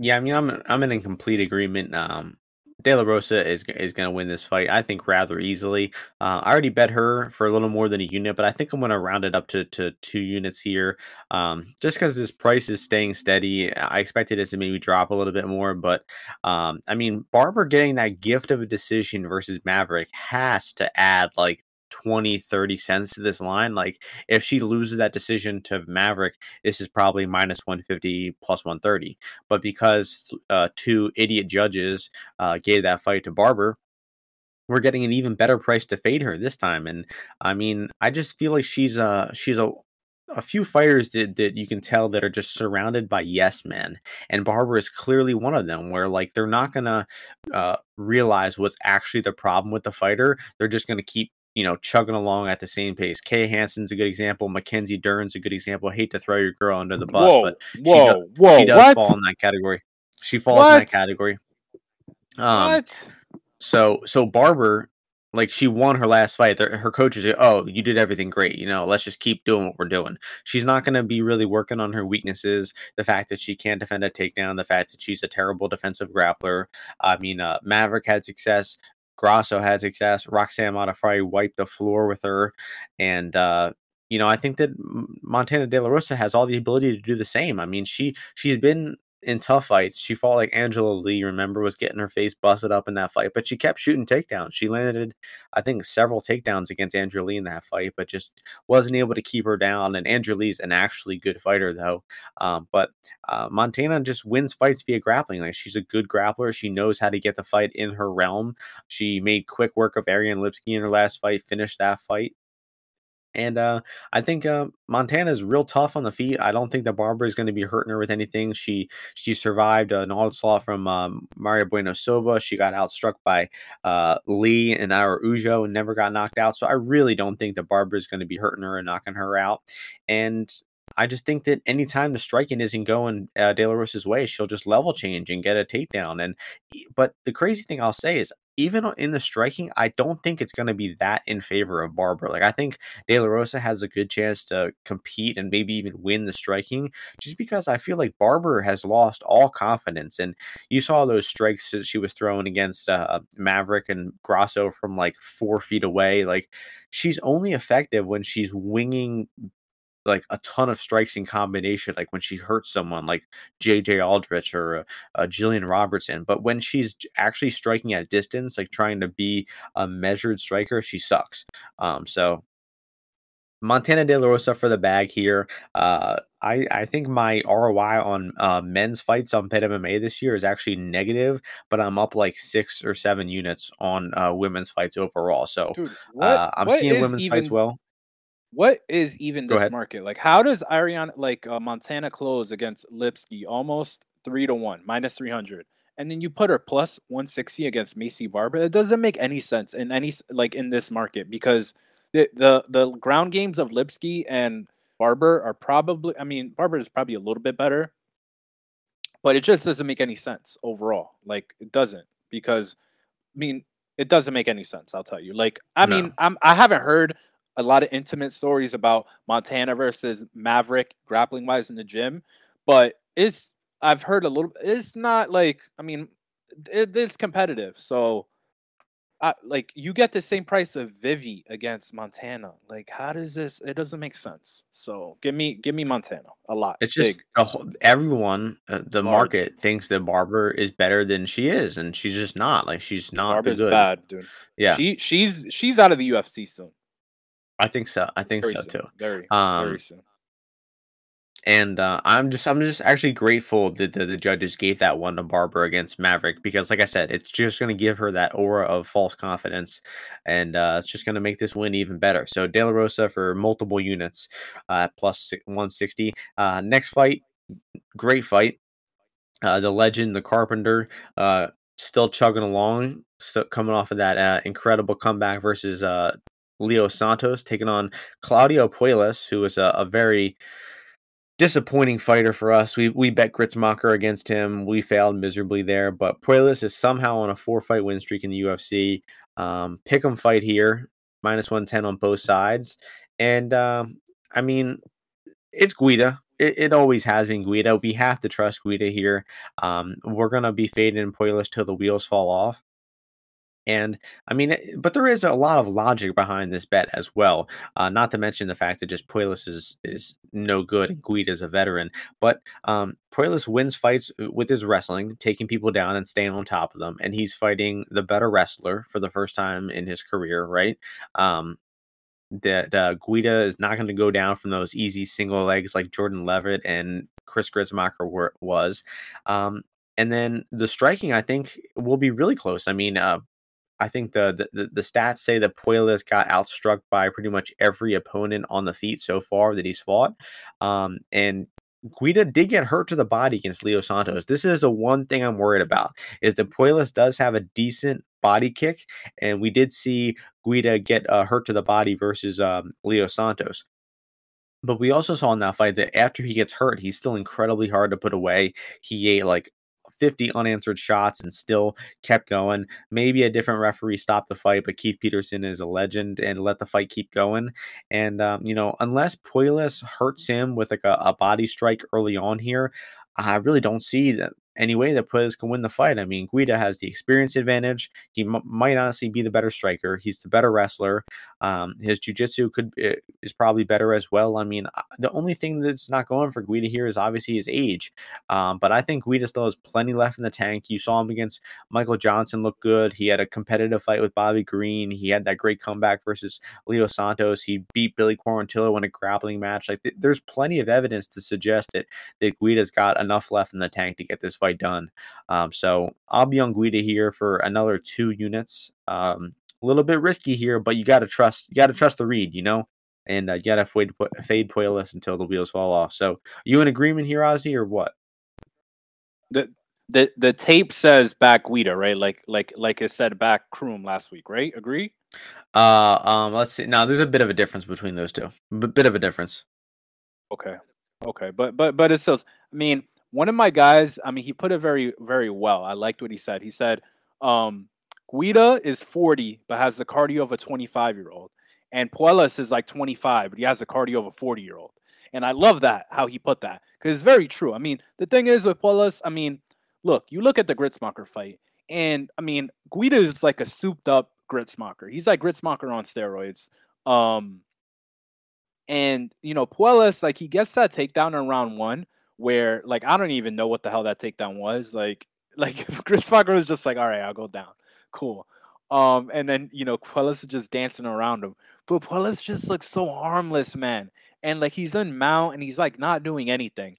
Yeah, I mean, I'm I'm in complete agreement. Um, De La Rosa is is going to win this fight. I think rather easily. Uh, I already bet her for a little more than a unit, but I think I'm going to round it up to, to two units here. Um, just because this price is staying steady, I expected it to maybe drop a little bit more, but um, I mean, Barber getting that gift of a decision versus Maverick has to add like 20, 30 cents to this line. Like if she loses that decision to Maverick, this is probably minus 150 plus 130. But because uh, two idiot judges uh, gave that fight to Barber, we're getting an even better price to fade her this time. And I mean, I just feel like she's a she's a a few fighters that, that you can tell that are just surrounded by yes men and barber is clearly one of them where like they're not gonna uh, realize what's actually the problem with the fighter they're just gonna keep you know, chugging along at the same pace. Kay Hansen's a good example. Mackenzie Dern's a good example. I hate to throw your girl under the bus, whoa, but whoa, she does, whoa, she does what? fall in that category. She falls what? in that category. Um, what? So, so Barber, like she won her last fight. Her coaches say, "Oh, you did everything great. You know, let's just keep doing what we're doing." She's not going to be really working on her weaknesses. The fact that she can't defend a takedown, the fact that she's a terrible defensive grappler. I mean, uh, Maverick had success. Grasso had success. Roxanne Modafferi wiped the floor with her, and uh, you know I think that Montana De La Rosa has all the ability to do the same. I mean, she she's been in tough fights. She fought like Angela Lee, remember, was getting her face busted up in that fight, but she kept shooting takedowns. She landed, I think, several takedowns against Angela Lee in that fight, but just wasn't able to keep her down. And Angela Lee's an actually good fighter, though. Um, but uh, Montana just wins fights via grappling. Like she's a good grappler. She knows how to get the fight in her realm. She made quick work of Ariane Lipski in her last fight, finished that fight. And uh, I think uh, Montana is real tough on the feet. I don't think that Barber is going to be hurting her with anything. She she survived an onslaught from um, Mayra Bueno Silva. She got outstruck by uh, Lee and Araujo and never got knocked out. So I really don't think that Barber is going to be hurting her and knocking her out. And I just think that anytime the striking isn't going uh, De La Rosa's way, she'll just level change and get a takedown. And but the crazy thing I'll say is even in the striking, I don't think it's going to be that in favor of Barber. Like I think De La Rosa has a good chance to compete and maybe even win the striking, just because I feel like Barber has lost all confidence. And you saw those strikes that she was throwing against uh, Maverick and Grasso from like four feet away. Like she's only effective when she's winging like a ton of strikes in combination, like when she hurts someone, like J.J. Aldrich or uh, uh, Gillian Robertson. But when she's actually striking at distance, like trying to be a measured striker, she sucks. Um, so Montana De La Rosa for the bag here. Uh, I, I think my ROI on uh, men's fights on Pet MMA this year is actually negative, but I'm up like six or seven units on uh, women's fights overall. So Dude, what, uh, I'm seeing women's even, fights well what is even this market? Like, how does Ariana like uh, Montana close against Lipski almost three to one, minus three hundred, and then you put her plus one sixty against Maycee Barber? It doesn't make any sense in any like in this market because the the, the ground games of Lipski and Barber are probably. I mean, Barber is probably a little bit better, but it just doesn't make any sense overall. Like it doesn't because, I mean, it doesn't make any sense. I'll tell you. Like I no. mean, I'm I haven't heard a lot of intimate stories about Montana versus Maverick grappling wise in the gym, but it's I've heard a little. It's not like I mean, it, it's competitive. So, I, like you get the same price of Vivi against Montana. Like, how does this? It doesn't make sense. So, give me give me Montana a lot. It's just whole, everyone, uh, the Large. market thinks that Barber is better than she is, and she's just not. Like, she's not. Barber's bad, dude. Yeah, she she's she's out of the UFC soon. I think so. I think very so soon. too. Very, um, very soon. And uh, I'm just I'm just actually grateful that the, the, judges gave that one to Barber against Maverick because, like I said, it's just going to give her that aura of false confidence, and uh, it's just going to make this win even better. So De La Rosa for multiple units, uh, plus 160. Uh, next fight, great fight. Uh, the legend, the Carpenter, uh, still chugging along, still coming off of that uh, incredible comeback versus uh, Leo Santos, taking on Claudio Puelles, who was a, a very disappointing fighter for us. We we bet Gruetzemacher against him. We failed miserably there, but Puelas is somehow on a four fight win streak in the UFC. Um, pick 'em fight here, minus one ten on both sides, and um, I mean it's Guida. It, it, always has been Guida. We have to trust Guida here. Um, we're gonna be fading Puelles till the wheels fall off. And I mean, eh, but there is a lot of logic behind this bet as well. Uh, not to mention the fact that just Puelles is is no good and Guida is a veteran. But um, wins fights uh, with his wrestling, taking people down and staying on top of them. And he's fighting the better wrestler for the first time in his career, right? Um, that uh, Guida is not going to go down from those easy single legs like Jordan Levitt and Chris Gruetzemacher were, was. Um, and then the striking, I think, will be really close. I mean, uh, I think the, the the stats say that Puelles got outstruck by pretty much every opponent on the feet so far that he's fought. Um, and Guida did get hurt to the body against Leo Santos. This is the one thing I'm worried about is that Puelles does have a decent body kick, and we did see Guida get uh, hurt to the body versus um, Leo Santos. But we also saw in that fight that after he gets hurt, he's still incredibly hard to put away. He ate like 50 unanswered shots and still kept going. Maybe a different referee stopped the fight, but Keith Peterson is a legend and let the fight keep going. And, um, you know, unless Puelles hurts him with like a, a body strike early on here, I really don't see that any way that Puelles can win the fight. I mean, Guida has the experience advantage. He m- might honestly be the better striker. He's the better wrestler. Um, his jiu-jitsu could eh, is probably better as well. I mean, the only thing that's not going for Guida here is obviously his age. Um, but I think Guida still has plenty left in the tank. You saw him against Michael Johnson look good. He had a competitive fight with Bobby Green. He had that great comeback versus Leo Santos. He beat Billy Quarantillo in a grappling match. Like th- there's plenty of evidence to suggest that that Guida's got enough left in the tank to get this fight done. Um, so I'll be on Guida here for another two units. Um, a little bit risky here, but you got to trust. You got to trust the read, you know, and uh, you got to fade fade Puelles until the wheels fall off. So you in agreement here, Ozzy, or what? The the the tape says back Guida, right? Like like like it said back Kroom last week, right? Agree? Uh, um, let's see. Now there's a bit of a difference between those two. A bit of a difference. Okay. Okay, but but but it still. I mean, one of my guys, I mean, he put it very, very well. I liked what he said. He said, um, Guida is 40, but has the cardio of a 25 year old. And Puelles is like 25, but he has the cardio of a 40 year old. And I love that, how he put that, because it's very true. I mean, the thing is with Puelles, I mean, look, you look at the Gruetzemacher fight, and I mean, Guida is like a souped up Gruetzemacher. He's like Gruetzemacher on steroids. Um, and you know, Puelles, like he gets that takedown in round one, where like I don't even know what the hell that takedown was. Like [LAUGHS] like Chris Parker was just like, all right, I'll go down. Cool. Um, and then you know, Puelles is just dancing around him. But Puelles just looks so harmless, man. And like he's in mount and he's like not doing anything.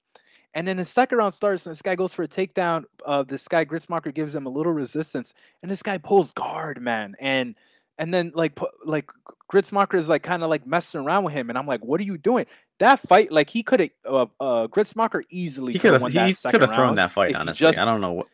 And then the second round starts, and this guy goes for a takedown. Uh, this guy Gruetzemacher gives him a little resistance, and this guy pulls guard, man. And and then like like Gruetzemacher is like kind of like messing around with him, and I'm like, what are you doing? That fight, like he could have uh, uh Gruetzemacher easily he could have he could have thrown that fight. Honestly, just, I don't know what.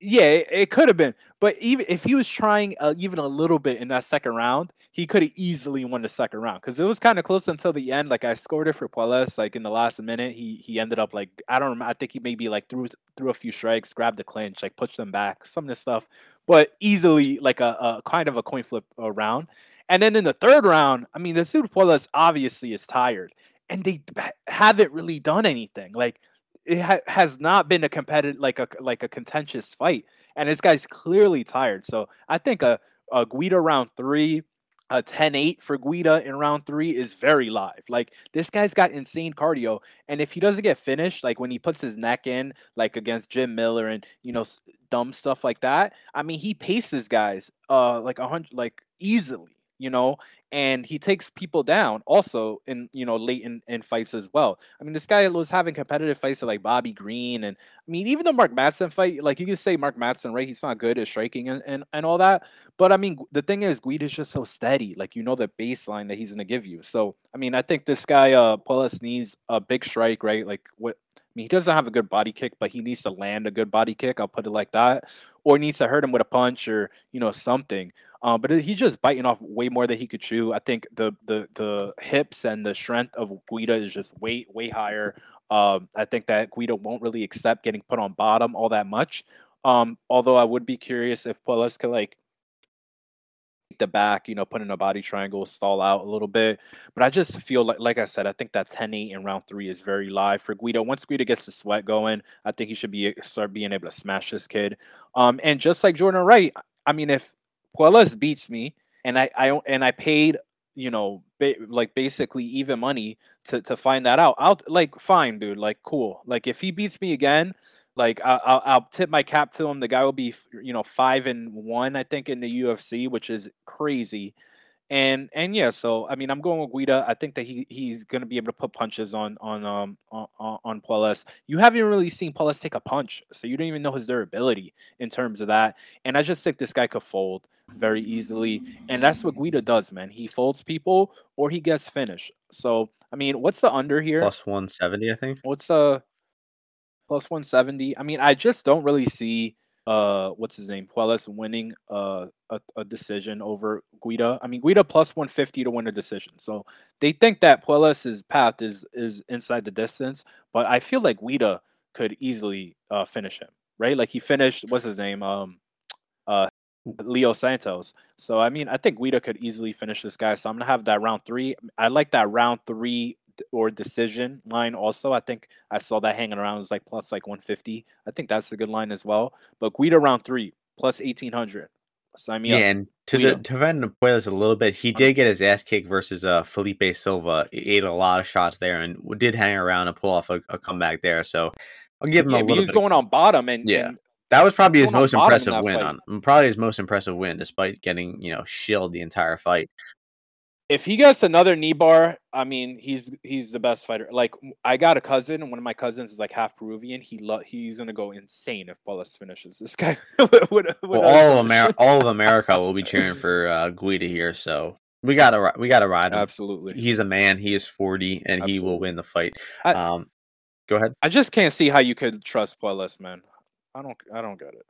Yeah, it, it could have been, but even if he was trying uh, even a little bit in that second round, he could have easily won the second round because it was kind of close until the end. Like I scored it for Puelles, like in the last minute, he he ended up like I don't remember. I think he maybe like threw threw a few strikes, grabbed the clinch, like pushed them back, some of this stuff, but easily like a, a kind of a coin flip around. And then in the third round, I mean, the dude Puelles obviously is tired, and they haven't really done anything. Like it ha- has not been a competitive like a like a contentious fight and this guy's clearly tired so i think a, a Guida round three a 10-8 for guida in round three is very live. Like this guy's got insane cardio and if he doesn't get finished like when he puts his neck in like against jim miller and you know dumb stuff like that i mean he paces guys uh like a hundred like easily you know and he takes people down also in you know late in, in fights as well. I mean, this guy was having competitive fights like Bobby Green, and I mean, even the Mark Madsen fight, like you can say Mark Madsen, right? He's not good at striking and, and, and all that. But I mean, the thing is, Guida is just so steady. Like you know the baseline that he's gonna give you. So I mean, I think this guy uh Puelles needs a big strike, right? Like what I mean, he doesn't have a good body kick, but he needs to land a good body kick. I'll put it like that, or needs to hurt him with a punch or you know something. Um, but he's just biting off way more than he could chew. I think the the the hips and the strength of Guida is just way way higher. Um, I think that Guida won't really accept getting put on bottom all that much. Um, although I would be curious if Puelles could like the back, you know, put in a body triangle, stall out a little bit. But I just feel like, like I said, I think that 10-8 in round three is very live for Guida. Once Guida gets the sweat going, I think he should be start being able to smash this kid. Um, and just like Jordan Wright, I mean, if Puelles beats me, and I I and I paid you know ba- like basically even money to to find that out. I'll like fine, dude. Like cool. Like if he beats me again, like I, I'll I'll tip my cap to him. The guy will be you know five and one, I think, in the UFC, which is crazy. And and yeah, so I mean, I'm going with Guida. I think that he he's going to be able to put punches on on um on on Puelles. You haven't really seen Puelles take a punch, so you don't even know his durability in terms of that. And I just think this guy could fold very easily, and that's what Guida does, man. He folds people or he gets finished. So I mean, what's the under here? Plus 170, I think. What's uh plus 170? I mean, I just don't really see uh what's his name Puelles winning uh, a, a decision over Guida. I mean Guida plus 150 to win a decision. So they think that Puelles' path is is inside the distance, but I feel like Guida could easily uh finish him, right? Like he finished what's his name? Um uh Leo Santos. So I mean I think Guida could easily finish this guy. So I'm gonna have that round three. I like that round three or decision line also. I think I saw that hanging around is like plus like 150. I think that's a good line as well. But Guida round three plus 1800. Sign me yeah, up. and to the, to defend Puelles a little bit, he did get his ass kicked versus uh Felipe Silva. He ate a lot of shots there and did hang around and pull off a, a comeback there. So I'll give him yeah, a little. He was going on bottom and yeah. And that was probably his most impressive win fight. on probably his most impressive win, despite getting you know shilled the entire fight if he gets another knee bar, I mean, he's he's the best fighter. Like I got a cousin, and one of my cousins is like half Peruvian. He lo- he's gonna go insane if Puelles finishes this guy. [LAUGHS] well, all of America, all of America will be cheering [LAUGHS] for uh, Guida here, so we gotta we gotta ride him. Absolutely, he's a man. He is forty, and Absolutely. he will win the fight. I, um, go ahead. I just can't see how you could trust Puelles, man. I don't I don't get it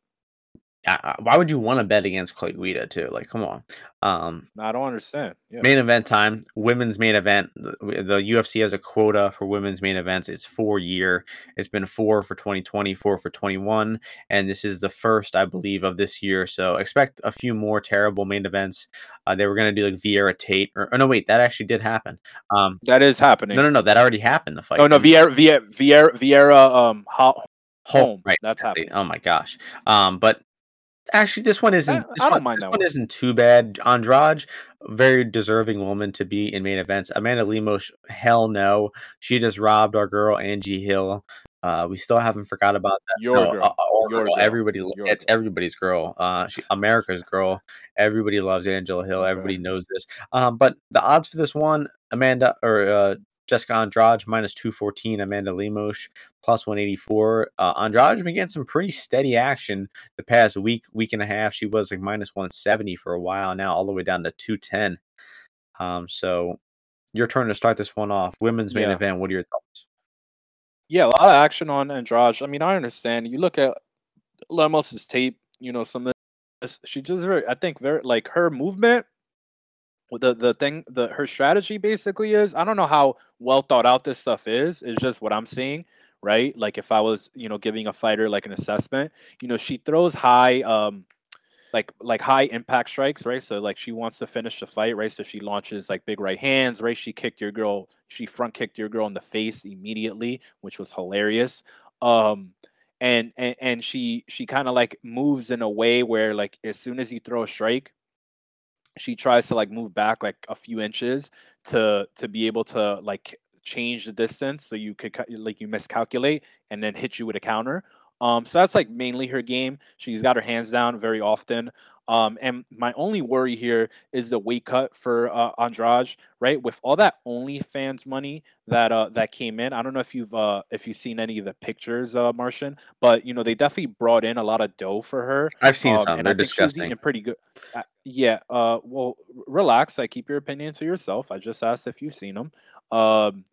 why would you want to bet against Clay Guida too? Like, come on. Um, I don't understand. Yeah. Main event time, women's main event. The, the, UFC has a quota for women's main events. It's four year. It's been four for 2020, four for 21, and this is the first, I believe, of this year. So expect a few more terrible main events. Uh, they were going to do like Vieira Tate, or, or, no, wait, that actually did happen. Um, that is happening. No, no, no, that already happened. The fight. Oh no, Vieira, Vieira, Vieira, Vieira um, home. Home, right? That's happening. Oh my gosh. Um, but Actually, this one isn't. This I, don't one, mind this one, one. isn't too bad. Andrade, very deserving woman to be in main events. Amanda Lemos, hell no, she just robbed our girl Angie Hill. Uh, we still haven't forgot about that. Your no, girl. Uh, Your girl. girl. Everybody, Your it's girl. everybody's girl. Uh, she, America's girl. Everybody loves Angela Hill. Everybody knows this. Um, but the odds for this one, Amanda or uh, Jessica Andrade minus 214, Amanda Lemos plus 184. Uh, Andrade's been getting some pretty steady action the past week, week and a half. She was like minus 170 for a while now, all the way down to 210. Um, so your turn to start this one off. Women's main Yeah. event. What are your thoughts? Yeah, a lot of action on Andrade. I mean, I understand. You look at Lemos's tape, you know, some of this, she just very, I think, very like her movement. The the thing, the her strategy basically is, I don't know how well thought out this stuff is. It's just what I'm seeing, right? Like if I was, you know, giving a fighter like an assessment, you know, she throws high, um, like like high impact strikes, right? So like she wants to finish the fight, right? So she launches like big right hands, right? She kicked your girl, she front kicked your girl in the face immediately, which was hilarious. Um, and and, and she she kind of like moves in a way where like as soon as you throw a strike she tries to like move back like a few inches to to be able to like change the distance so you could like you miscalculate and then hit you with a counter. Um so that's like mainly her game. She's got her hands down very often um, and my only worry here is the weight cut for uh, Andrade, right? With all that OnlyFans money that uh, that came in, I don't know if you've uh, if you've seen any of the pictures, uh, Martian, but you know they definitely brought in a lot of dough for her. I've seen um, some; they're disgusting. pretty good. Uh, yeah. Uh, well, relax. I keep your opinion to yourself. I just asked if you've seen them. Um,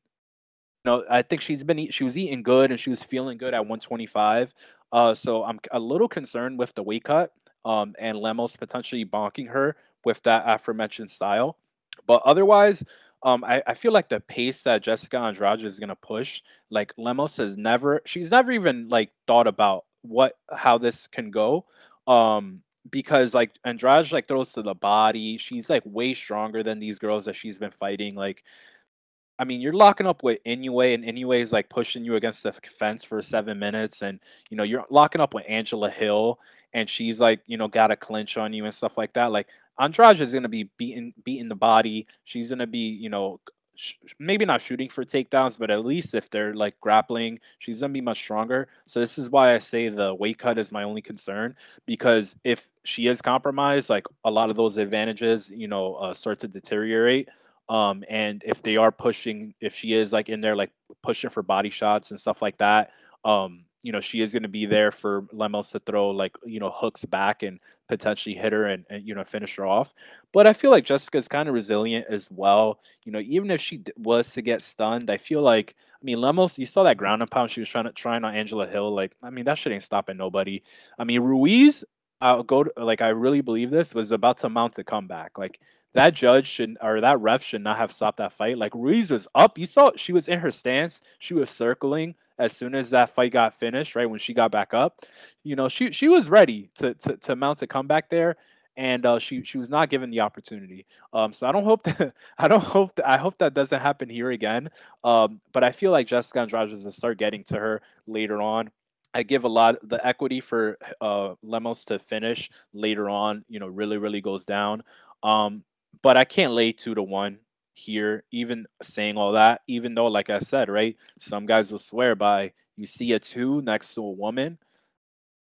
no, I think she's been she was eating good and she was feeling good at 125. Uh, so I'm a little concerned with the weight cut um, and Lemos potentially bonking her with that aforementioned style. But otherwise, um, I, I feel like the pace that Jessica Andrade is gonna push, like Lemos has never, she's never even like thought about what how this can go. Um, because like Andrade like throws to the body, she's like way stronger than these girls that she's been fighting. Like, I mean, you're locking up with Inoue, and Inoue is like pushing you against the fence for seven minutes, and you know you're locking up with Angela Hill, and she's like, you know, got a clinch on you and stuff like that. Like Andrade is gonna be beating beating the body. She's gonna be, you know, sh- maybe not shooting for takedowns, but at least if they're like grappling, she's gonna be much stronger. So this is why I say the weight cut is my only concern because if she is compromised, like a lot of those advantages, you know, uh, start to deteriorate. Um, and if they are pushing, if she is like in there, like pushing for body shots and stuff like that, um, you know she is going to be there for Lemos to throw like you know hooks back and potentially hit her and, and you know finish her off. But I feel like Jessica's kind of resilient as well. You know, even if she was to get stunned, I feel like I mean Lemos. You saw that ground and pound she was trying to trying on Angela Hill. Like I mean that shit ain't stopping nobody. I mean Ruiz. I'll go to, like I really believe this was about to mount a comeback. Like that judge should or that ref should not have stopped that fight. Like Ruiz was up. You saw she was in her stance. She was circling as soon as that fight got finished, right when she got back up, you know, she she was ready to to, to mount a comeback there, and uh, she she was not given the opportunity. Um, so I don't hope [LAUGHS] that I don't hope that I hope that doesn't happen here again. Um, but I feel like Jessica Andrade is gonna start getting to her later on. I give a lot the equity for uh, Lemos to finish later on. You know, really really goes down. Um, but I can't lay two to one here, even saying all that, even though, like I said, right, some guys will swear by you see a two next to a woman,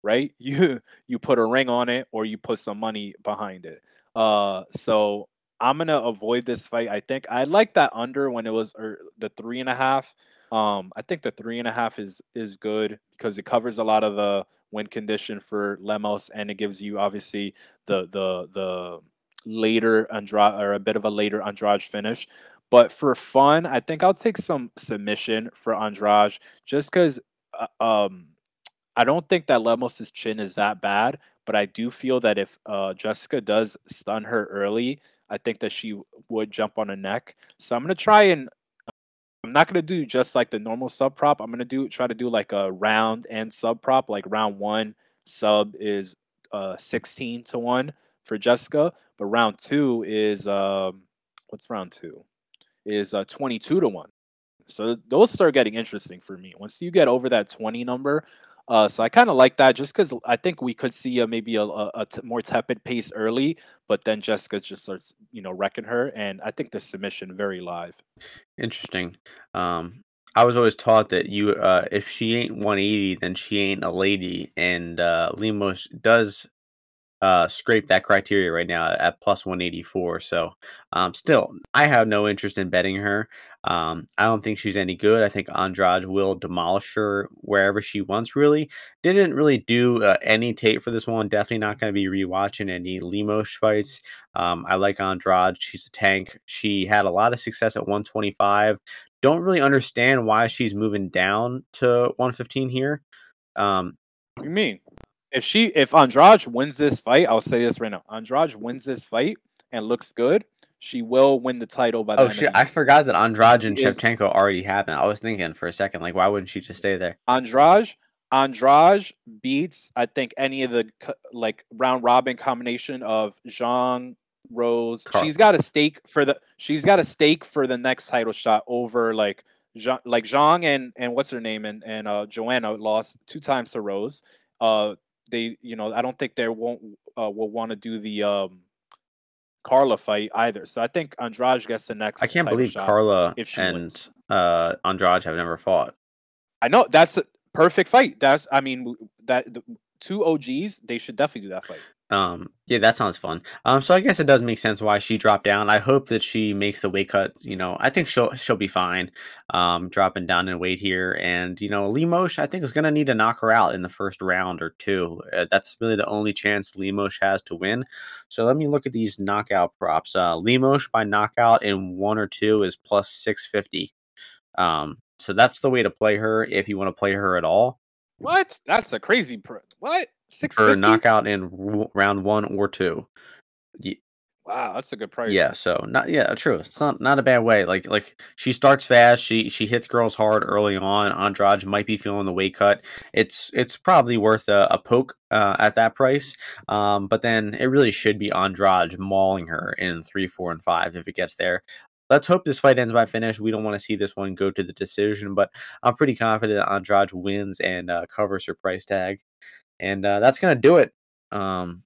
right? [LAUGHS] You you put a ring on it or you put some money behind it. Uh, so I'm gonna avoid this fight. I think I like that under when it was or er, the three and a half. Um, I think the three and a half is is good because it covers a lot of the win condition for Lemos and it gives you obviously the the the later Andrade or a bit of a later Andrade finish. But for fun, I think I'll take some submission for Andrade just because uh, um, I don't think that Lemos's chin is that bad. But I do feel that if uh, Jessica does stun her early, I think that she would jump on a neck. So I'm gonna try and I'm not gonna do just like the normal sub prop. I'm gonna do try to do like a round and sub prop. Like round one sub is uh 16 to one for Jessica, but round two is um, what's round two? Is uh, 22 to one. So those start getting interesting for me once you get over that 20 number. Uh, so I kind of like that just because I think we could see a, maybe a, a, a t- more tepid pace early, but then Jessica just starts, you know, wrecking her, and I think the submission very live. Interesting. Um, I was always taught that you, uh, if she ain't 180, then she ain't a lady, and uh, Lemos does uh, scrape that criteria right now at plus 184. So, um, still, I have no interest in betting her. Um, I don't think she's any good. I think Andrade will demolish her wherever she wants, really. Didn't really do uh, any tape for this one. Definitely not going to be rewatching any Lemos fights. Um, I like Andrade. She's a tank. She had a lot of success at 125. Don't really understand why she's moving down to 115 here. Um, what do you mean? If she if Andrade wins this fight, I'll say this right now. Andrade wins this fight and looks good, she will win the title by the Oh shit! I forgot that Andrade and is- Shevchenko already happened. I was thinking for a second, like, why wouldn't she just stay there? Andrade Andrade beats I think any of the like round robin combination of Zhang Rose. Carl. She's got a stake for the she's got a stake for the next title shot over like Zhang, like Zhang and and what's her name and and uh, Joanna lost two times to Rose. Uh, they you know I don't think they won't uh, will want to do the um Carla fight either. So I think Andrade gets the next. I can't believe. Carla if she and wins. uh, Andrade have never fought. I know that's a perfect fight. That's I mean that the two OGs they should definitely do that fight. Um, yeah, that sounds fun. Um, so I guess it does make sense why she dropped down. I hope that she makes the weight cut. You know, I think she'll she'll be fine. Um, dropping down in weight here, and you know, Limosh, I think is gonna need to knock her out in the first round or two. Uh, that's really the only chance Limosh has to win. So let me look at these knockout props. Uh, Limosh by knockout in one or two is plus six fifty. Um, so that's the way to play her if you want to play her at all. What? That's a crazy pr- what? Six For knockout in r- round one or two. Wow, that's a good price. Yeah, so not yeah, true. It's not not a bad way. Like like she starts fast, she she hits girls hard early on. Andrade might be feeling the weight cut. It's it's probably worth a, a poke uh, at that price. Um, but then it really should be Andrade mauling her in three, four, and five if it gets there. Let's hope this fight ends by finish. We don't want to see this one go to the decision, but I'm pretty confident Andrade wins and uh, covers her price tag. And uh, that's gonna do it. Um,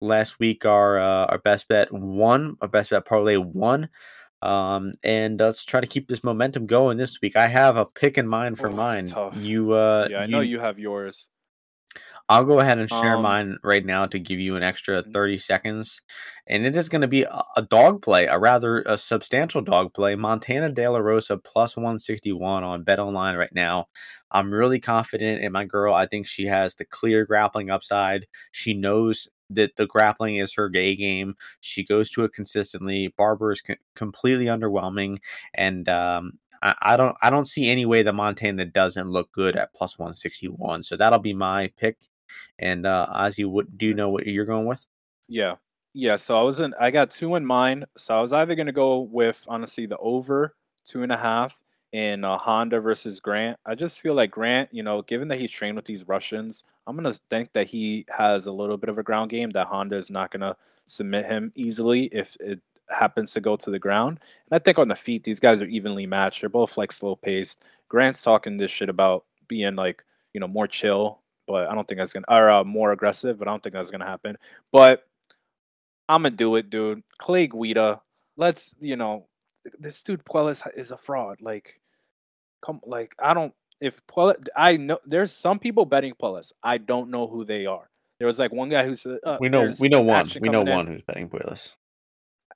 last week our uh, our best bet won our best bet parlay won um and let's try to keep this momentum going this week i have a pick in mind for Oh, mine you uh yeah, I know you have yours. I'll go ahead and share Um, mine right now to give you an extra Mhm. 30 seconds and it is going to be a, a dog play a rather a substantial dog play montana de la rosa plus 161 on bet online right now i'm really confident in my girl i think she has the clear grappling upside she knows that the grappling is her gay game. She goes to it consistently. Barber is co- completely underwhelming, and um, I, don't I don't see any way that Montana doesn't look good at plus one sixty one. So that'll be my pick. And uh, Ozzy, what do you know what you're going with? Yeah. Yeah. So I was in I got two in mind. So I was either gonna go with honestly the over two and a half in uh, Honda versus Grant. I just feel like Grant, you know, given that he's trained with these Russians, I'm gonna think that he has a little bit of a ground game that Honda is not gonna submit him easily if it happens to go to the ground. And I think on the feet, these guys are evenly matched. They're both like slow paced. Grant's talking this shit about being like, you know, more chill, but I don't think that's gonna or uh, more aggressive, but I don't think that's gonna happen. But I'm gonna do it, dude. Clay Guida. Let's, you know, this dude Puelles is a fraud. Like, come, like I don't. If Puelles, I know there's some people betting Puelles. I don't know who they are. There was like one guy who said uh, We know we know one. We know in. one who's betting Puelles.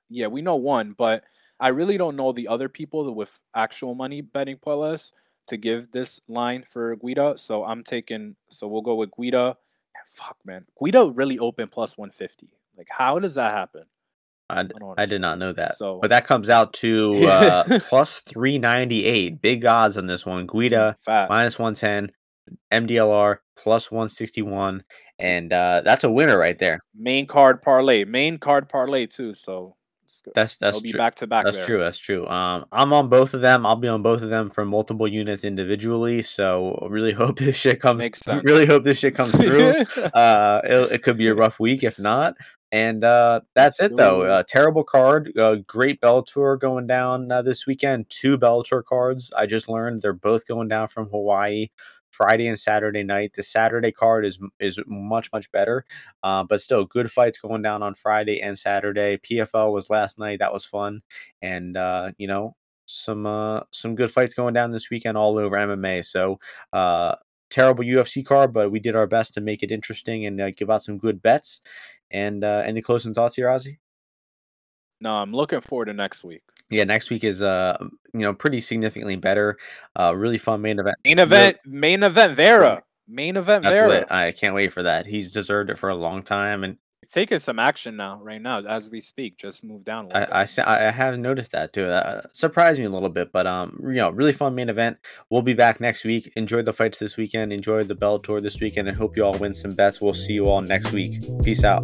Yeah, we know one, but I really don't know the other people with actual money betting Puelles to give this line for Guida. So I'm taking. So we'll go with Guida. Fuck, man, Guida really open plus 150. Like, how does that happen? I, don't I did not know that. So- but that comes out to uh, [LAUGHS] plus 398. Big odds on this one. Guida Fat. minus 110, MDLR plus 161. And uh, that's a winner right there. main card parlay, main card parlay too. So it's good. That's that's They'll true. back to back. That's there. true. That's true. Um, I'm on both of them. I'll be on both of them for multiple units individually. So really [LAUGHS] hope this shit comes. Makes [LAUGHS] sense. Really hope this shit comes through. [LAUGHS] uh, it, it could be a rough week if not. And uh, that's it though. Absolutely. Uh, terrible card. Uh, great Bellator going down uh, this weekend. Two Bellator cards. I just learned they're both going down from Hawaii. Friday and Saturday night. The Saturday card is is much much better, uh, but still good fights going down on Friday and Saturday. PFL was last night. That was fun, and uh, you know some uh, some good fights going down this weekend all over MMA. So uh, terrible UFC card, but we did our best to make it interesting and uh, give out some good bets. And uh, any closing thoughts here, Ozzy? no, I'm looking forward to next week. Yeah, next week is uh you know pretty significantly better. Uh, really fun main event. Main event, main event, Vera. Main event, That's Vera. lit. I can't wait for that. He's deserved it for a long time, and taking some action now, right now, as we speak. Just moved down. I, I, I have noticed that too. That surprised me a little bit, but um, you know, really fun main event. We'll be back next week. Enjoy the fights this weekend. Enjoy the Bellator this weekend, and hope you all win some bets. We'll see you all next week. Peace out.